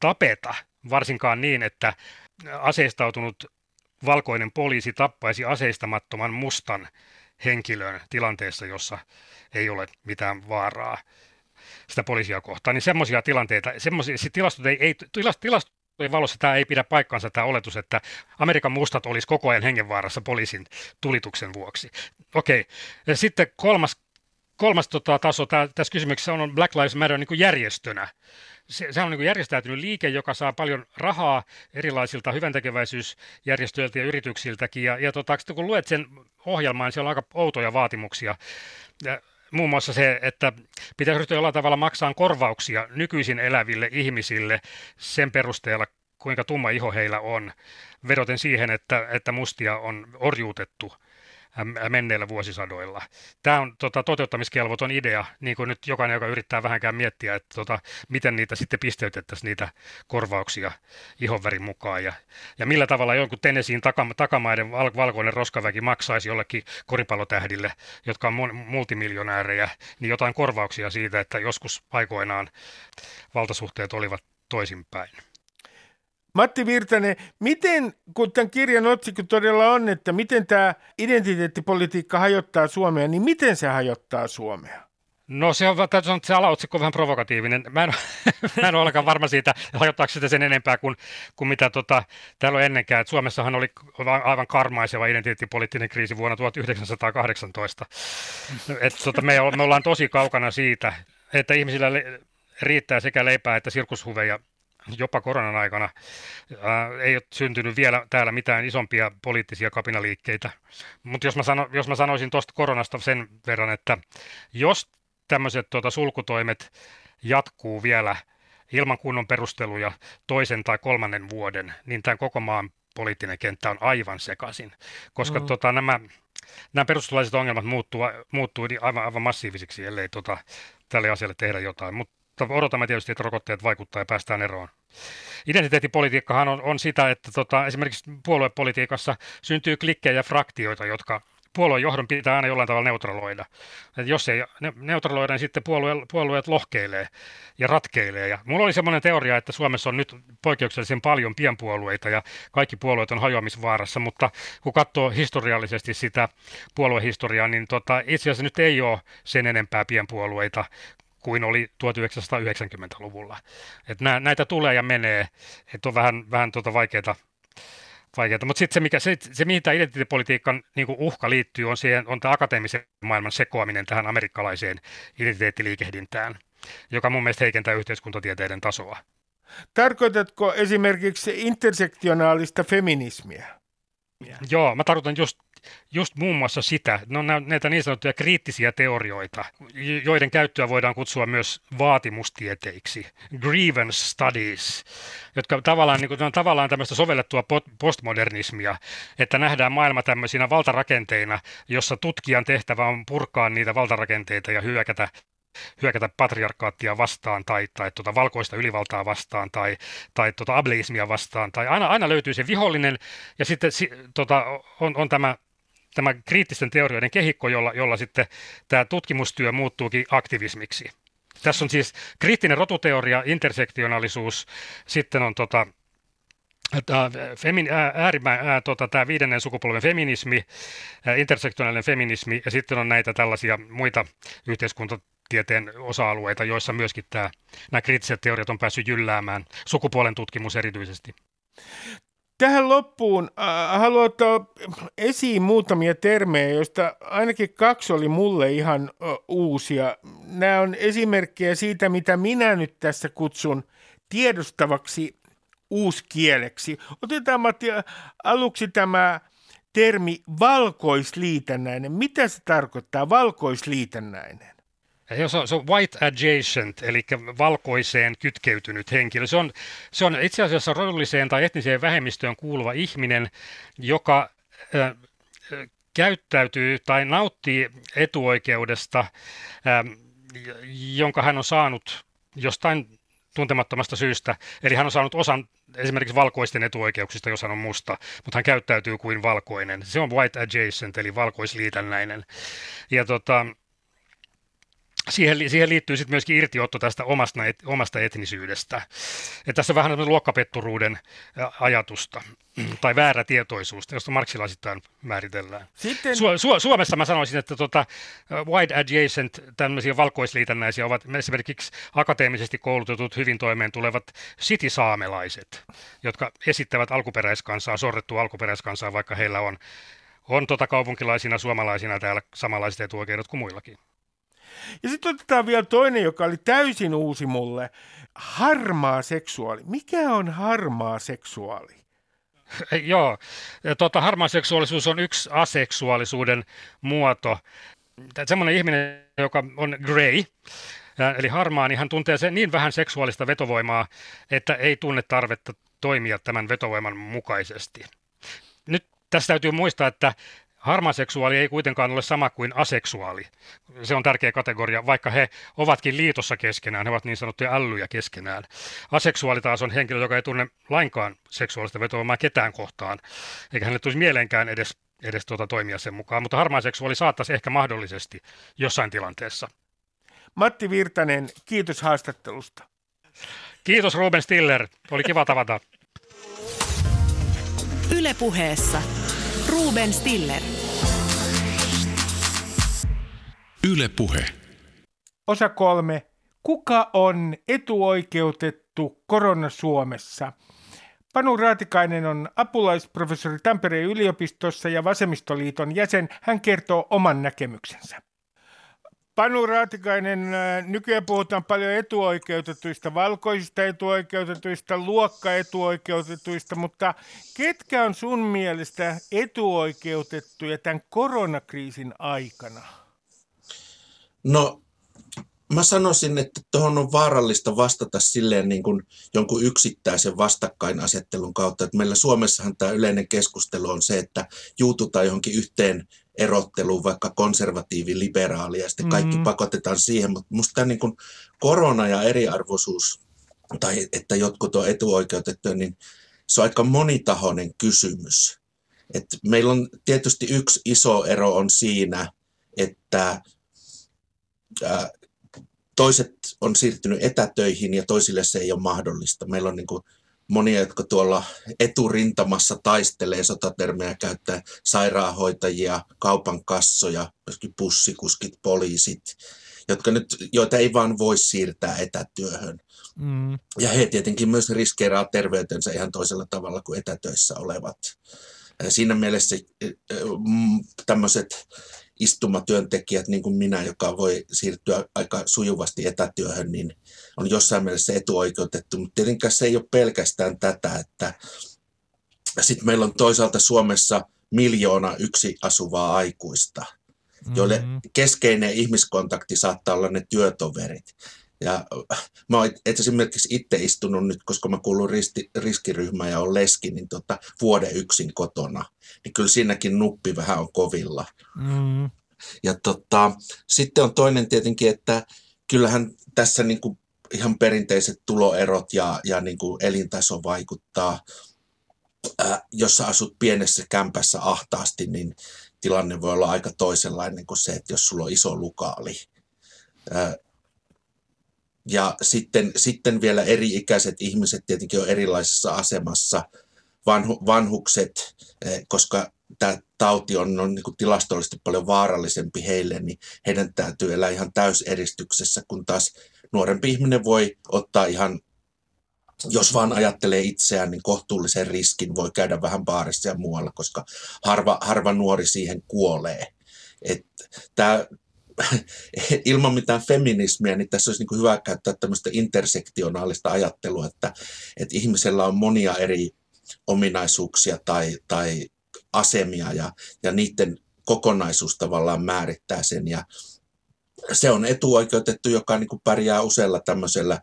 tapeta, varsinkaan niin, että aseistautunut valkoinen poliisi tappaisi aseistamattoman mustan henkilön tilanteessa, jossa ei ole mitään vaaraa sitä poliisia kohtaan, niin semmoisia tilanteita, semmoisia, tilastot ei, ei tilast, tilastojen valossa tämä ei pidä paikkansa tämä oletus, että Amerikan mustat olisi koko ajan hengenvaarassa poliisin tulituksen vuoksi. Okei, ja sitten kolmas, kolmas tota, taso tää, tässä kysymyksessä on Black Lives Matter niin kuin järjestönä se, se on niin järjestäytynyt liike, joka saa paljon rahaa erilaisilta hyväntekeväisyysjärjestöiltä ja yrityksiltäkin. Ja, ja tota, sitten kun luet sen ohjelmaan, niin siellä on aika outoja vaatimuksia. Ja muun muassa se, että pitäisi ryhtyä jollain tavalla maksaa korvauksia nykyisin eläville ihmisille sen perusteella, kuinka tumma iho heillä on, vedoten siihen, että, että mustia on orjuutettu menneillä vuosisadoilla. Tämä on tota, toteuttamiskelvoton idea, niin kuin nyt jokainen, joka yrittää vähänkään miettiä, että tota, miten niitä sitten pisteytettäisiin niitä korvauksia ihonvärin mukaan ja, ja millä tavalla jonkun Tenesiin takama, takamaiden val, valkoinen roskaväki maksaisi jollekin koripallotähdille, jotka on multimiljonäärejä, niin jotain korvauksia siitä, että joskus aikoinaan valtasuhteet olivat toisinpäin. Matti Virtanen, miten, kun tämän kirjan otsikko todella on, että miten tämä identiteettipolitiikka hajottaa Suomea, niin miten se hajottaa Suomea? No se on, täytyy sanoa, että se alaotsikko on vähän provokatiivinen. Mä en, [laughs] mä en ole ollenkaan varma siitä, hajottaako sitä sen enempää kuin, kuin mitä tota, täällä on ennenkään. Et Suomessahan oli aivan karmaiseva identiteettipoliittinen kriisi vuonna 1918. Et, tota, me, me ollaan tosi kaukana siitä, että ihmisillä riittää sekä leipää että sirkushuveja jopa koronan aikana ää, ei ole syntynyt vielä täällä mitään isompia poliittisia kapinaliikkeitä. Mutta jos, mä sano, jos mä sanoisin tuosta koronasta sen verran, että jos tämmöiset tuota, sulkutoimet jatkuu vielä ilman kunnon perusteluja toisen tai kolmannen vuoden, niin tämän koko maan poliittinen kenttä on aivan sekaisin, koska mm. tota, nämä, nämä perustuslaiset ongelmat muuttuu, muuttuu aivan, aivan massiivisiksi, ellei tota, tälle asialle tehdä jotain. Mutta odotamme tietysti, että rokotteet vaikuttaa ja päästään eroon. Identiteettipolitiikkahan on, on sitä, että tota, esimerkiksi puoluepolitiikassa syntyy klikkejä ja fraktioita, jotka puolueen johdon pitää aina jollain tavalla neutraloida. Et jos ei ne, neutraloida, niin sitten puolue, puolueet lohkeilee ja ratkeilee. Ja mulla oli semmoinen teoria, että Suomessa on nyt poikkeuksellisen paljon pienpuolueita ja kaikki puolueet on hajoamisvaarassa, mutta kun katsoo historiallisesti sitä puoluehistoriaa, niin tota, itse asiassa nyt ei ole sen enempää pienpuolueita kuin oli 1990-luvulla. Et näitä tulee ja menee, että on vähän, vähän tuota vaikeaa vaikeaa. Mutta sitten se, mikä, se, se, mihin tämä identiteettipolitiikan niin uhka liittyy, on, siihen, on tämä akateemisen maailman sekoaminen tähän amerikkalaiseen identiteettiliikehdintään, joka mun mielestä heikentää yhteiskuntatieteiden tasoa. Tarkoitatko esimerkiksi intersektionaalista feminismiä? Joo, mä tarkoitan just just muun muassa sitä, no näitä niin sanottuja kriittisiä teorioita, joiden käyttöä voidaan kutsua myös vaatimustieteiksi, grievance studies, jotka tavallaan, niin kuin, on tavallaan tämmöistä sovellettua postmodernismia, että nähdään maailma tämmöisinä valtarakenteina, jossa tutkijan tehtävä on purkaa niitä valtarakenteita ja hyökätä hyökätä patriarkaattia vastaan tai, tai tuota valkoista ylivaltaa vastaan tai, tai tuota ableismia vastaan. Tai aina, aina löytyy se vihollinen ja sitten si, tota, on, on tämä tämä kriittisten teorioiden kehikko, jolla, jolla sitten tämä tutkimustyö muuttuukin aktivismiksi. Tässä on siis kriittinen rotuteoria, intersektionaalisuus, sitten on tota, Femin, äärimmäin, ää, tota, tämä viidennen sukupolven feminismi, ää, intersektionaalinen feminismi ja sitten on näitä tällaisia muita yhteiskuntatieteen osa-alueita, joissa myöskin tämä, nämä kriittiset teoriat on päässyt jylläämään, sukupuolen tutkimus erityisesti. Tähän loppuun äh, haluan ottaa esiin muutamia termejä, joista ainakin kaksi oli mulle ihan äh, uusia. Nämä on esimerkkejä siitä, mitä minä nyt tässä kutsun tiedostavaksi uuskieleksi. Otetaan Matti aluksi tämä termi valkoisliitännäinen. Mitä se tarkoittaa, valkoisliitännäinen? Se on, se on white adjacent, eli valkoiseen kytkeytynyt henkilö. Se on, se on itse asiassa rodulliseen tai etniseen vähemmistöön kuuluva ihminen, joka äh, käyttäytyy tai nauttii etuoikeudesta, äh, jonka hän on saanut jostain tuntemattomasta syystä. Eli hän on saanut osan esimerkiksi valkoisten etuoikeuksista, jos hän on musta, mutta hän käyttäytyy kuin valkoinen. Se on white adjacent, eli valkoisliitännäinen. Ja tota, siihen, siihen liittyy sitten myöskin irtiotto tästä omasta, et, omasta etnisyydestä. Et tässä on vähän luokkapetturuuden ajatusta tai väärä tietoisuus, josta marksilaisittain määritellään. Sitten... Su- Su- Suomessa mä sanoisin, että tota, wide adjacent, tämmöisiä valkoisliitännäisiä ovat esimerkiksi akateemisesti koulutetut, hyvin toimeen tulevat city-saamelaiset, jotka esittävät alkuperäiskansaa, sorrettua alkuperäiskansaa, vaikka heillä on, on tota kaupunkilaisina suomalaisina täällä samanlaiset etuoikeudet kuin muillakin. Ja sitten otetaan vielä toinen, joka oli täysin uusi mulle. Harmaa seksuaali. Mikä on harmaa seksuaali? Joo, tota, harmaa seksuaalisuus on yksi aseksuaalisuuden muoto. Semmoinen ihminen, joka on grey, eli harmaa, niin hän tuntee sen niin vähän seksuaalista vetovoimaa, että ei tunne tarvetta toimia tämän vetovoiman mukaisesti. Nyt tässä täytyy muistaa, että Harmaseksuaali ei kuitenkaan ole sama kuin aseksuaali. Se on tärkeä kategoria, vaikka he ovatkin liitossa keskenään, he ovat niin sanottuja ällyjä keskenään. Aseksuaali taas on henkilö, joka ei tunne lainkaan seksuaalista vetovoimaa ketään kohtaan, eikä hänelle tulisi mieleenkään edes, edes tuota toimia sen mukaan, mutta harmaaseksuaali saattaisi ehkä mahdollisesti jossain tilanteessa. Matti Virtanen, kiitos haastattelusta. Kiitos Ruben Stiller, oli kiva tavata. Ylepuheessa Ruben Stiller. Yle Puhe. Osa kolme. Kuka on etuoikeutettu korona Suomessa? Panu Raatikainen on apulaisprofessori Tampereen yliopistossa ja Vasemmistoliiton jäsen. Hän kertoo oman näkemyksensä. Panu Raatikainen, äh, nykyään puhutaan paljon etuoikeutetuista, valkoisista etuoikeutetuista, luokkaetuoikeutetuista, mutta ketkä on sun mielestä etuoikeutettuja tämän koronakriisin aikana? No, mä sanoisin, että tuohon on vaarallista vastata silleen niin kuin jonkun yksittäisen vastakkainasettelun kautta. Että meillä Suomessahan tämä yleinen keskustelu on se, että juututaan johonkin yhteen erotteluun, vaikka konservatiivi, liberaali ja sitten kaikki mm. pakotetaan siihen, mutta minusta tämä niin kuin korona ja eriarvoisuus tai että jotkut on etuoikeutettuja, niin se on aika monitahoinen kysymys. Et meillä on tietysti yksi iso ero on siinä, että ää, toiset on siirtynyt etätöihin ja toisille se ei ole mahdollista. Meillä on niin kuin monia, jotka tuolla eturintamassa taistelee sotatermejä käyttää sairaanhoitajia, kaupan kassoja, myöskin pussikuskit, poliisit, jotka nyt, joita ei vaan voi siirtää etätyöhön. Mm. Ja he tietenkin myös riskeeraa terveytensä ihan toisella tavalla kuin etätöissä olevat. Siinä mielessä mm, tämmöiset istumatyöntekijät, niin kuin minä, joka voi siirtyä aika sujuvasti etätyöhön, niin on jossain mielessä etuoikeutettu. Mutta tietenkään se ei ole pelkästään tätä, että sitten meillä on toisaalta Suomessa miljoona yksi asuvaa aikuista, joille mm-hmm. keskeinen ihmiskontakti saattaa olla ne työtoverit. Ja mä oon esimerkiksi itse istunut nyt, koska mä kuulun risti, riskiryhmään ja on leski, niin tota, vuoden yksin kotona. Niin kyllä siinäkin nuppi vähän on kovilla. Mm. Ja tota, sitten on toinen tietenkin, että kyllähän tässä niin kuin ihan perinteiset tuloerot ja, ja niin kuin elintaso vaikuttaa. Ää, jos sä asut pienessä kämpässä ahtaasti, niin tilanne voi olla aika toisenlainen kuin se, että jos sulla on iso lukaali. Ää, ja sitten, sitten vielä eri-ikäiset ihmiset tietenkin on erilaisessa asemassa. Vanhu, vanhukset, eh, koska tämä tauti on, on niin tilastollisesti paljon vaarallisempi heille, niin heidän täytyy elää ihan täyseristyksessä, kun taas nuorempi ihminen voi ottaa ihan, jos vaan ajattelee itseään, niin kohtuullisen riskin voi käydä vähän baarissa ja muualla, koska harva, harva nuori siihen kuolee. Tämä, [laughs] ilman mitään feminismiä, niin tässä olisi niin kuin hyvä käyttää tämmöistä intersektionaalista ajattelua, että, että ihmisellä on monia eri ominaisuuksia tai, tai asemia ja, ja niiden kokonaisuus tavallaan määrittää sen ja se on etuoikeutettu, joka niin kuin pärjää usealla tämmöisellä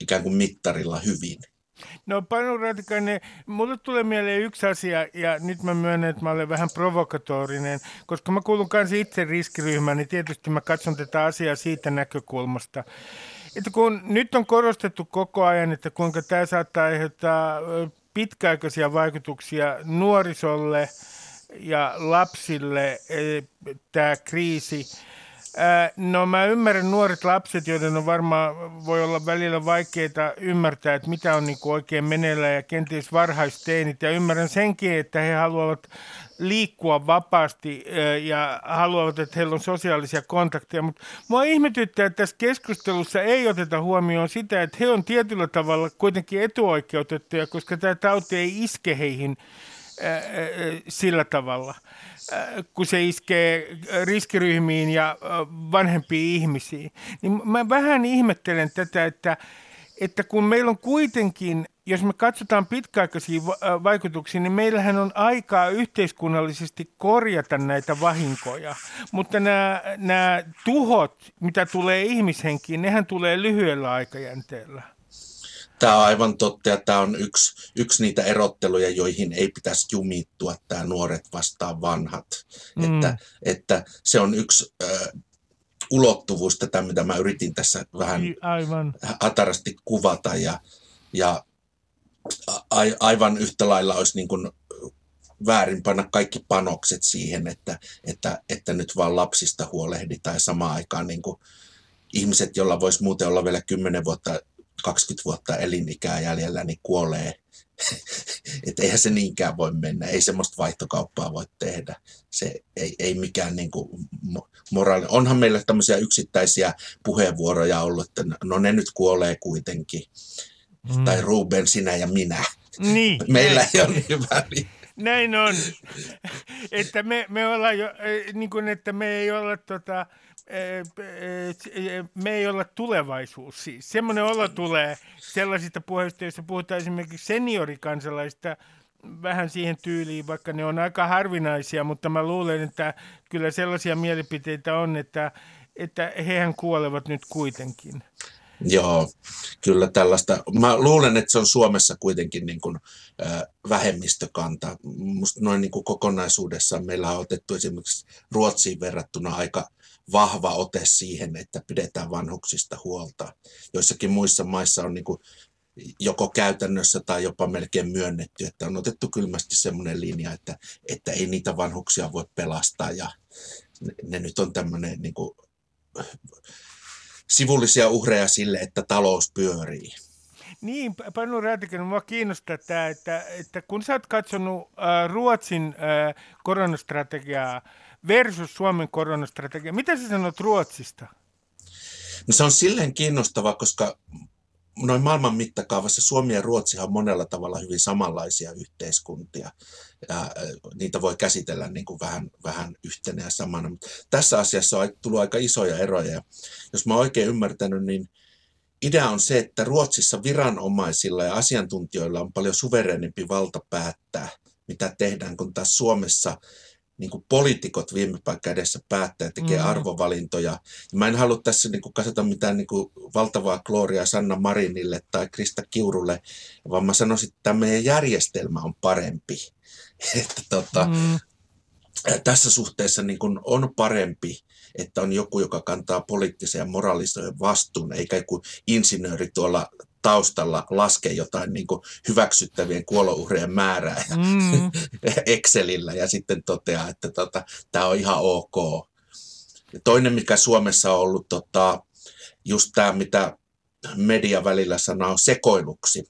ikään kuin mittarilla hyvin. No Panu Ratikainen, mulle tulee mieleen yksi asia, ja nyt mä myönnän, että mä olen vähän provokatorinen, koska mä kuulun kanssa itse riskiryhmään, niin tietysti mä katson tätä asiaa siitä näkökulmasta. Että kun nyt on korostettu koko ajan, että kuinka tämä saattaa aiheuttaa pitkäaikaisia vaikutuksia nuorisolle ja lapsille, e, tämä kriisi, No mä ymmärrän nuoret lapset, joiden on varmaan voi olla välillä vaikeita ymmärtää, että mitä on niin oikein meneillä ja kenties varhaisteinit. Ja ymmärrän senkin, että he haluavat liikkua vapaasti ja haluavat, että heillä on sosiaalisia kontakteja. Mutta mua ihmetyttää, että tässä keskustelussa ei oteta huomioon sitä, että he on tietyllä tavalla kuitenkin etuoikeutettuja, koska tämä tauti ei iske heihin sillä tavalla. Äh, kun se iskee riskiryhmiin ja äh, vanhempiin ihmisiin. Niin mä vähän ihmettelen tätä, että, että kun meillä on kuitenkin, jos me katsotaan pitkäaikaisia äh, vaikutuksia, niin meillähän on aikaa yhteiskunnallisesti korjata näitä vahinkoja. Mutta nämä, nämä tuhot, mitä tulee ihmishenkiin, nehän tulee lyhyellä aikajänteellä. Tämä on aivan totta ja tämä on yksi, yksi niitä erotteluja, joihin ei pitäisi jumittua tämä nuoret vastaan vanhat. Mm. Että, että se on yksi ö, ulottuvuus tätä, mitä mä yritin tässä vähän aivan. hatarasti kuvata ja, ja a, aivan yhtä lailla olisi niin kuin väärin panna kaikki panokset siihen, että, että, että nyt vaan lapsista huolehditaan ja samaan aikaan niin kuin ihmiset, joilla voisi muuten olla vielä kymmenen vuotta 20 vuotta elinikää jäljellä, niin kuolee. [laughs] että eihän se niinkään voi mennä, ei semmoista vaihtokauppaa voi tehdä. Se ei, ei mikään niin kuin moraali. Onhan meillä tämmöisiä yksittäisiä puheenvuoroja ollut, että no ne nyt kuolee kuitenkin. Mm. Tai Ruben, sinä ja minä. Niin, [laughs] meillä ei ole niin väliä. Näin on. [laughs] että me, me ollaan jo, niin kuin, että me ei olla tota, me ei olla tulevaisuus siis. Semmoinen olo tulee sellaisista puheista, joissa puhutaan esimerkiksi seniorikansalaista vähän siihen tyyliin, vaikka ne on aika harvinaisia, mutta mä luulen, että kyllä sellaisia mielipiteitä on, että, että hehän kuolevat nyt kuitenkin. Joo, kyllä tällaista. Mä luulen, että se on Suomessa kuitenkin niin kuin, äh, vähemmistökanta. Musta noin niin kuin kokonaisuudessaan meillä on otettu esimerkiksi Ruotsiin verrattuna aika vahva ote siihen, että pidetään vanhuksista huolta. Joissakin muissa maissa on niin kuin joko käytännössä tai jopa melkein myönnetty, että on otettu kylmästi semmoinen linja, että, että ei niitä vanhuksia voi pelastaa ja ne, ne nyt on tämmöinen niin kuin, sivullisia uhreja sille, että talous pyörii. Niin, Panu Räätikäinen, minua kiinnostaa tämä, että, että kun sä oot katsonut äh, Ruotsin äh, koronastrategiaa versus Suomen koronastrategia. Mitä sä sanot Ruotsista? No se on silleen kiinnostava, koska noin maailman mittakaavassa Suomi ja Ruotsi on monella tavalla hyvin samanlaisia yhteiskuntia. Ja niitä voi käsitellä niin kuin vähän, vähän yhtenä ja samana. Mutta tässä asiassa on tullut aika isoja eroja. Ja jos mä oikein ymmärtänyt, niin idea on se, että Ruotsissa viranomaisilla ja asiantuntijoilla on paljon suverenimpi valta päättää, mitä tehdään, kun taas Suomessa niin kuin poliitikot viime kädessä päättää tekee mm. arvovalintoja. Ja mä en halua tässä niin kuin kasata mitään niin kuin valtavaa klooria Sanna Marinille tai Krista Kiurulle, vaan mä sanoisin, että tämä meidän järjestelmä on parempi. [laughs] että tota, mm. Tässä suhteessa niin kuin on parempi, että on joku, joka kantaa poliittisen ja moraalisen vastuun, eikä joku insinööri tuolla taustalla laske jotain niin kuin hyväksyttävien kuolouhrien määrää mm. [laughs] Excelillä ja sitten toteaa, että tota, tämä on ihan ok. Ja toinen, mikä Suomessa on ollut tota, just tämä, mitä media välillä sanoo sekoiluksi.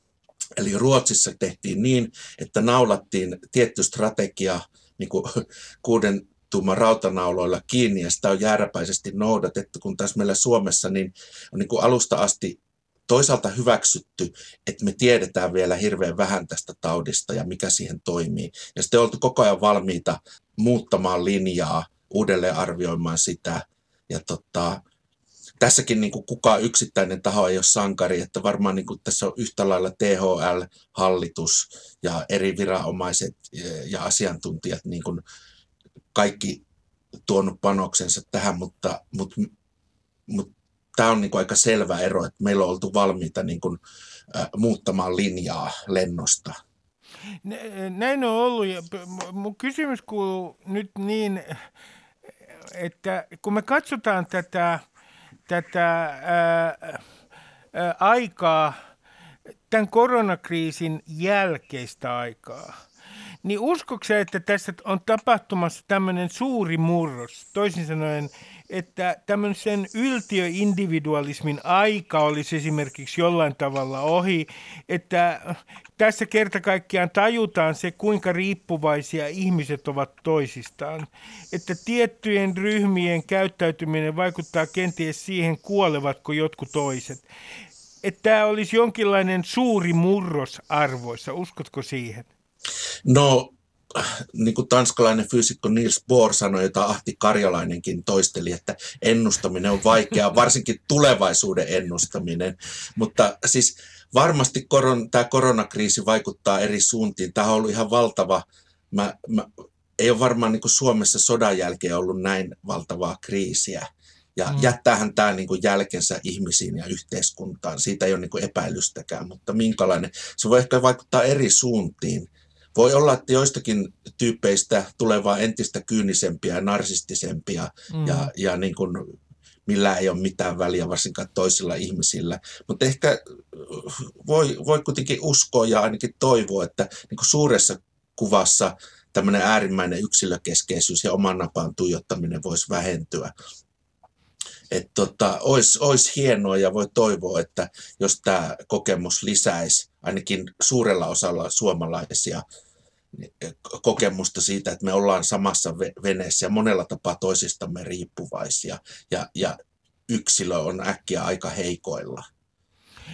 Eli Ruotsissa tehtiin niin, että naulattiin tietty strategia niin kuin [laughs] kuuden tuuma rautanauloilla kiinni ja sitä on jääräpäisesti noudatettu, kun taas meillä Suomessa niin on niin kuin alusta asti toisaalta hyväksytty, että me tiedetään vielä hirveän vähän tästä taudista ja mikä siihen toimii. Ja sitten oltu koko ajan valmiita muuttamaan linjaa, uudelleen arvioimaan sitä. Ja tota, tässäkin niin kuin kukaan yksittäinen taho ei ole sankari, että varmaan niin kuin tässä on yhtä lailla THL, hallitus ja eri viranomaiset ja asiantuntijat niin kuin kaikki tuonut panoksensa tähän, mutta, mutta, mutta tämä on niin kuin aika selvä ero, että meillä on oltu valmiita niin kuin, äh, muuttamaan linjaa lennosta. Näin on ollut. Ja mun kysymys kuuluu nyt niin, että kun me katsotaan tätä, tätä ää, ää, aikaa, tämän koronakriisin jälkeistä aikaa, niin uskokse, että tässä on tapahtumassa tämmöinen suuri murros, toisin sanoen – että tämmöisen yltiöindividualismin aika olisi esimerkiksi jollain tavalla ohi, että tässä kerta kaikkiaan tajutaan se, kuinka riippuvaisia ihmiset ovat toisistaan. Että tiettyjen ryhmien käyttäytyminen vaikuttaa kenties siihen, kuolevatko jotkut toiset. Että tämä olisi jonkinlainen suuri murros arvoissa. Uskotko siihen? No niin kuin tanskalainen fyysikko Niels Bohr sanoi, jota Ahti Karjalainenkin toisteli, että ennustaminen on vaikeaa, [laughs] varsinkin tulevaisuuden ennustaminen. Mutta siis varmasti koron, tämä koronakriisi vaikuttaa eri suuntiin. Tämä on ollut ihan valtava, mä, mä, ei ole varmaan niin kuin Suomessa sodan jälkeen ollut näin valtavaa kriisiä. Ja mm. jättäähän tämä niin kuin jälkensä ihmisiin ja yhteiskuntaan. Siitä ei ole niin kuin epäilystäkään, mutta minkälainen. Se voi ehkä vaikuttaa eri suuntiin. Voi olla, että joistakin tyypeistä tulee vaan entistä kyynisempiä ja narsistisempia mm. ja, ja niin kuin, millä ei ole mitään väliä varsinkaan toisilla ihmisillä. Mutta ehkä voi, voi kuitenkin uskoa ja ainakin toivoa, että niin kuin suuressa kuvassa tämmöinen äärimmäinen yksilökeskeisyys ja oman napaan tuijottaminen voisi vähentyä. Että tota, olisi, olisi hienoa ja voi toivoa, että jos tämä kokemus lisäisi ainakin suurella osalla suomalaisia kokemusta siitä, että me ollaan samassa veneessä ja monella tapaa toisistamme riippuvaisia ja, ja yksilö on äkkiä aika heikoilla.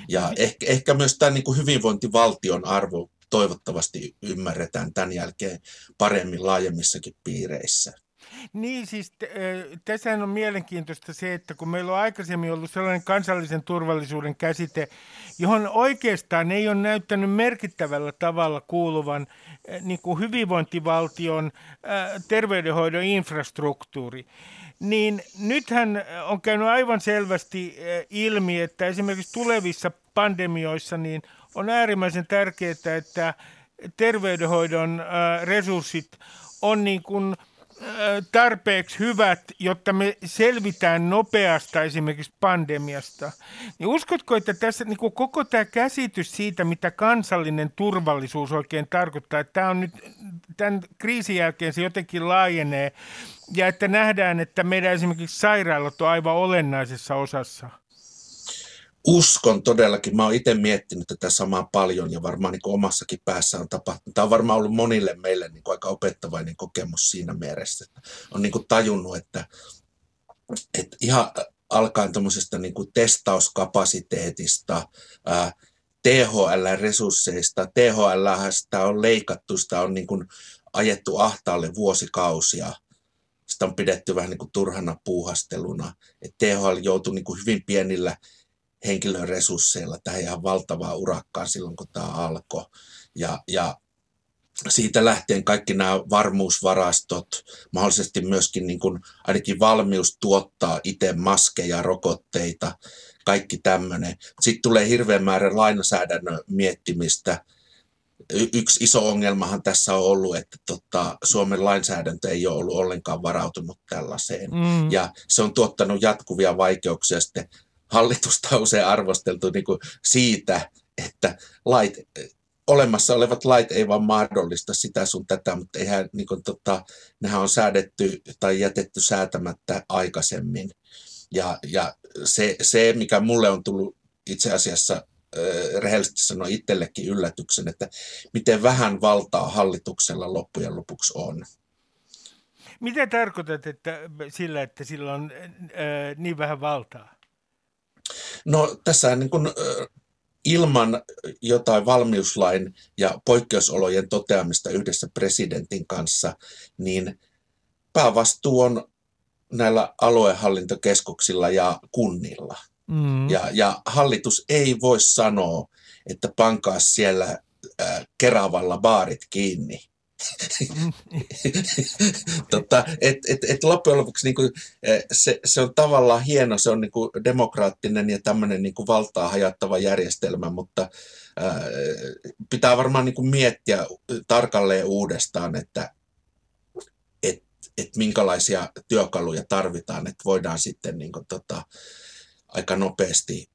Ja ehkä, ehkä myös tämä niin kuin hyvinvointivaltion arvo toivottavasti ymmärretään tämän jälkeen paremmin laajemmissakin piireissä. Niin siis tässä on mielenkiintoista se, että kun meillä on aikaisemmin ollut sellainen kansallisen turvallisuuden käsite, johon oikeastaan ei ole näyttänyt merkittävällä tavalla kuuluvan niin kuin hyvinvointivaltion terveydenhoidon infrastruktuuri, niin nythän on käynyt aivan selvästi ilmi, että esimerkiksi tulevissa pandemioissa niin on äärimmäisen tärkeää, että terveydenhoidon resurssit on niin kuin – tarpeeksi hyvät, jotta me selvitään nopeasta esimerkiksi pandemiasta. Niin uskotko, että tässä niin kuin koko tämä käsitys siitä, mitä kansallinen turvallisuus oikein tarkoittaa, että tämä on nyt tämän kriisin jälkeen se jotenkin laajenee ja että nähdään, että meidän esimerkiksi sairaalat on aivan olennaisessa osassa? Uskon todellakin, mä oon itse miettinyt tätä samaa paljon ja varmaan niin omassakin päässä on tapahtunut. Tämä on varmaan ollut monille meille niin aika opettavainen kokemus siinä mielessä, että on niin kuin tajunnut, että, että ihan alkaen tuommoisesta niin kuin testauskapasiteetista, ää, THL-resursseista, THL on leikattu, sitä on niin kuin ajettu ahtaalle vuosikausia, sitä on pidetty vähän niin kuin turhana puuhasteluna. Et THL joutui niin kuin hyvin pienillä henkilöresursseilla tähän ihan valtavaan urakkaan silloin, kun tämä alkoi. Ja, ja siitä lähtien kaikki nämä varmuusvarastot, mahdollisesti myöskin niin kuin ainakin valmius tuottaa itse maskeja, rokotteita, kaikki tämmöinen. Sitten tulee hirveän määrä lainsäädännön miettimistä. Y- yksi iso ongelmahan tässä on ollut, että tota, Suomen lainsäädäntö ei ole ollut ollenkaan varautunut tällaiseen. Mm. Ja se on tuottanut jatkuvia vaikeuksia sitten hallitusta on usein arvosteltu niin kuin siitä, että lait, olemassa olevat lait ei vaan mahdollista sitä sun tätä, mutta eihän, niin kuin, tota, nehän on säädetty tai jätetty säätämättä aikaisemmin. Ja, ja se, se, mikä mulle on tullut itse asiassa rehellisesti sanoa itsellekin yllätyksen, että miten vähän valtaa hallituksella loppujen lopuksi on. Mitä tarkoitat että sillä, että sillä on äh, niin vähän valtaa? No tässä niin kuin, ilman jotain valmiuslain ja poikkeusolojen toteamista yhdessä presidentin kanssa, niin päävastuu on näillä aluehallintokeskuksilla ja kunnilla. Mm. Ja, ja hallitus ei voi sanoa, että pankaa siellä äh, Keravalla baarit kiinni [laughs] tota, et, et, et loppujen lopuksi niin kuin, eh, se, se on tavallaan hieno, se on niin kuin demokraattinen ja tämmöinen niin kuin valtaa hajattava järjestelmä, mutta ää, äh, pitää varmaan niin kuin miettiä tarkalleen uudestaan, että et, et minkälaisia työkaluja tarvitaan, että voidaan sitten niin kuin, tota, aika nopeasti eh,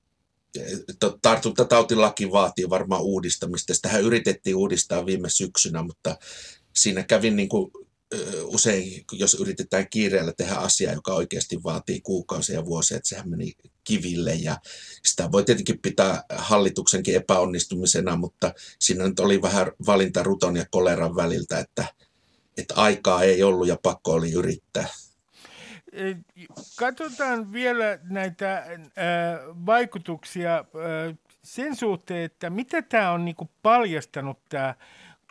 tartuntatautilaki vaatii varmaan uudistamista. Sitähän yritettiin uudistaa viime syksynä, mutta siinä kävi niin kuin usein, jos yritetään kiireellä tehdä asiaa, joka oikeasti vaatii kuukausia ja vuosia, että sehän meni kiville ja sitä voi tietenkin pitää hallituksenkin epäonnistumisena, mutta siinä nyt oli vähän valinta ruton ja koleran väliltä, että, että aikaa ei ollut ja pakko oli yrittää. Katsotaan vielä näitä vaikutuksia sen suhteen, että mitä tämä on niinku paljastanut tämä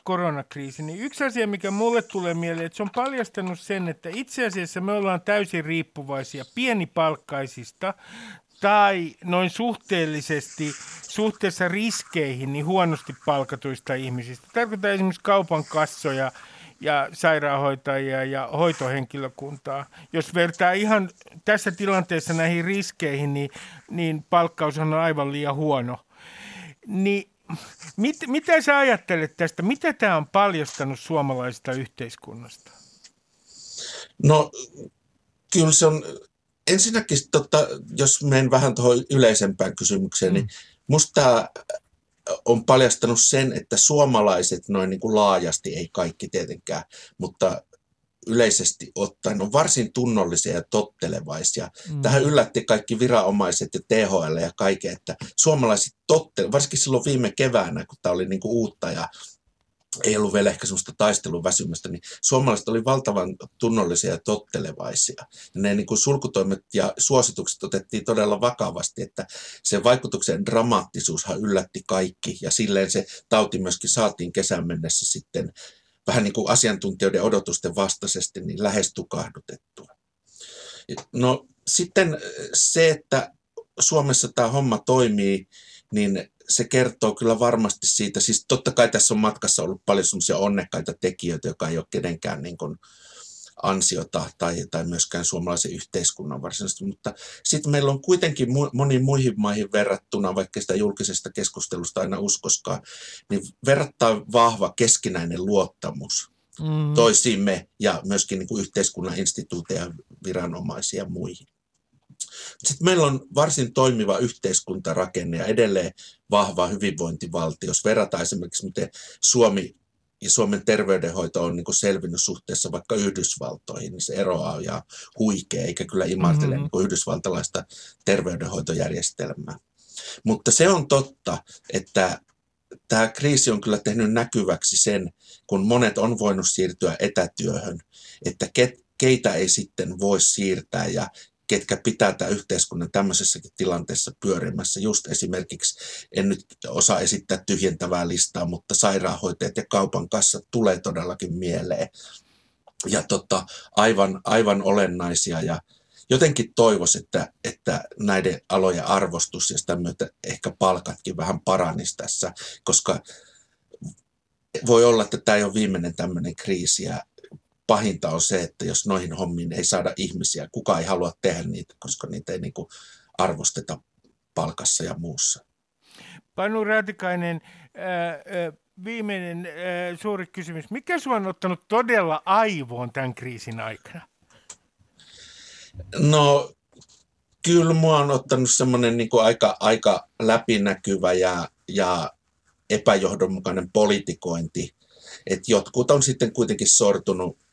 koronakriisi, niin yksi asia, mikä mulle tulee mieleen, että se on paljastanut sen, että itse asiassa me ollaan täysin riippuvaisia pienipalkkaisista tai noin suhteellisesti suhteessa riskeihin niin huonosti palkatuista ihmisistä. Tarkoittaa esimerkiksi kaupan kassoja ja sairaanhoitajia ja hoitohenkilökuntaa. Jos vertaa ihan tässä tilanteessa näihin riskeihin, niin, niin palkkaus on aivan liian huono. Niin Mit, mitä sä ajattelet tästä? Mitä tämä on paljastanut suomalaisesta yhteiskunnasta? No kyllä se on, ensinnäkin tota, jos menen vähän tuohon yleisempään kysymykseen, niin mm. niin musta tämä on paljastanut sen, että suomalaiset noin niin kuin laajasti, ei kaikki tietenkään, mutta yleisesti ottaen on varsin tunnollisia ja tottelevaisia. Mm. Tähän yllätti kaikki viranomaiset ja THL ja kaiken, että suomalaiset tottelevat, varsinkin silloin viime keväänä, kun tämä oli niin kuin uutta ja ei ollut vielä ehkä sellaista taisteluväsymystä, niin suomalaiset oli valtavan tunnollisia ja tottelevaisia. Ja ne niin kuin sulkutoimet ja suositukset otettiin todella vakavasti, että se vaikutuksen dramaattisuushan yllätti kaikki ja silleen se tauti myöskin saatiin kesän mennessä sitten vähän niin kuin asiantuntijoiden odotusten vastaisesti niin lähes tukahdutettua. No sitten se, että Suomessa tämä homma toimii, niin se kertoo kyllä varmasti siitä. Siis totta kai tässä on matkassa ollut paljon semmoisia onnekkaita tekijöitä, joka ei ole kenenkään niin kuin, ansiota tai, tai myöskään suomalaisen yhteiskunnan varsinaisesti, mutta sitten meillä on kuitenkin mu- moniin muihin maihin verrattuna, vaikka sitä julkisesta keskustelusta aina uskoskaan, niin verrattain vahva keskinäinen luottamus mm. toisiimme ja myöskin niin kuin yhteiskunnan instituuteja, viranomaisia ja muihin. Sitten meillä on varsin toimiva yhteiskuntarakenne ja edelleen vahva hyvinvointivaltio. Jos verrataan esimerkiksi, miten Suomi ja Suomen terveydenhoito on niin kuin selvinnyt suhteessa vaikka Yhdysvaltoihin, niin se eroaa ja huikea, eikä kyllä imartele mm-hmm. niin yhdysvaltalaista terveydenhoitojärjestelmää. Mutta se on totta, että tämä kriisi on kyllä tehnyt näkyväksi sen, kun monet on voinut siirtyä etätyöhön, että keitä ei sitten voi siirtää ja ketkä pitää tämä yhteiskunnan tämmöisessäkin tilanteessa pyörimässä. Just esimerkiksi, en nyt osaa esittää tyhjentävää listaa, mutta sairaanhoitajat ja kaupan kassat tulee todellakin mieleen. Ja tota, aivan, aivan olennaisia ja jotenkin toivoisi, että, että näiden alojen arvostus ja sitä myötä ehkä palkatkin vähän paranisi tässä, koska voi olla, että tämä ei ole viimeinen tämmöinen kriisi ja pahinta on se, että jos noihin hommiin ei saada ihmisiä, kukaan ei halua tehdä niitä, koska niitä ei niin kuin arvosteta palkassa ja muussa. Panu Raatikainen, viimeinen suuri kysymys. Mikä sinua on ottanut todella aivoon tämän kriisin aikana? No kyllä mua on ottanut semmoinen niin aika, aika läpinäkyvä ja, ja epäjohdonmukainen politikointi. että jotkut on sitten kuitenkin sortunut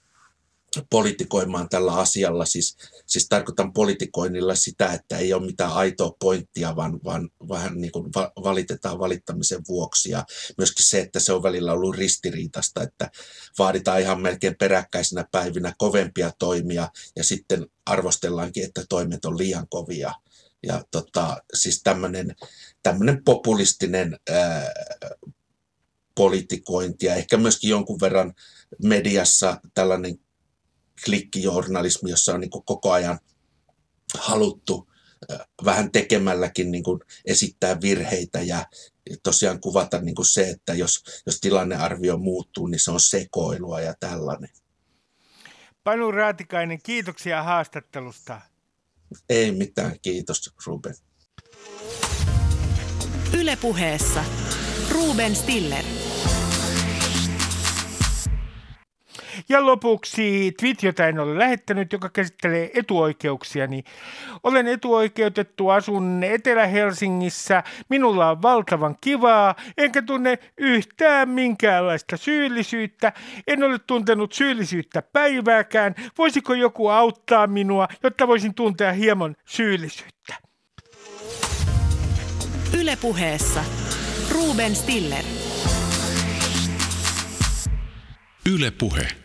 politikoimaan tällä asialla. Siis, siis tarkoitan politikoinnilla sitä, että ei ole mitään aitoa pointtia, vaan, vaan vähän niin kuin valitetaan valittamisen vuoksi. Ja myöskin se, että se on välillä ollut ristiriitasta, että vaaditaan ihan melkein peräkkäisenä päivinä kovempia toimia ja sitten arvostellaankin, että toimet on liian kovia. Ja tota, siis tämmöinen populistinen ää, politikointi ja ehkä myöskin jonkun verran mediassa tällainen klikkijournalismi, jossa on niin kuin koko ajan haluttu vähän tekemälläkin niin kuin esittää virheitä ja tosiaan kuvata niin kuin se, että jos, jos tilannearvio muuttuu, niin se on sekoilua ja tällainen. Panu Raatikainen, kiitoksia haastattelusta. Ei mitään, kiitos Ruben. Ylepuheessa Ruben Stiller. Ja lopuksi tweet, jota en ole lähettänyt, joka käsittelee etuoikeuksia. Niin olen etuoikeutettu, asun Etelä-Helsingissä, minulla on valtavan kivaa, enkä tunne yhtään minkäänlaista syyllisyyttä. En ole tuntenut syyllisyyttä päivääkään. Voisiko joku auttaa minua, jotta voisin tuntea hieman syyllisyyttä? Ylepuheessa Ruben Stiller. Yle Puhe.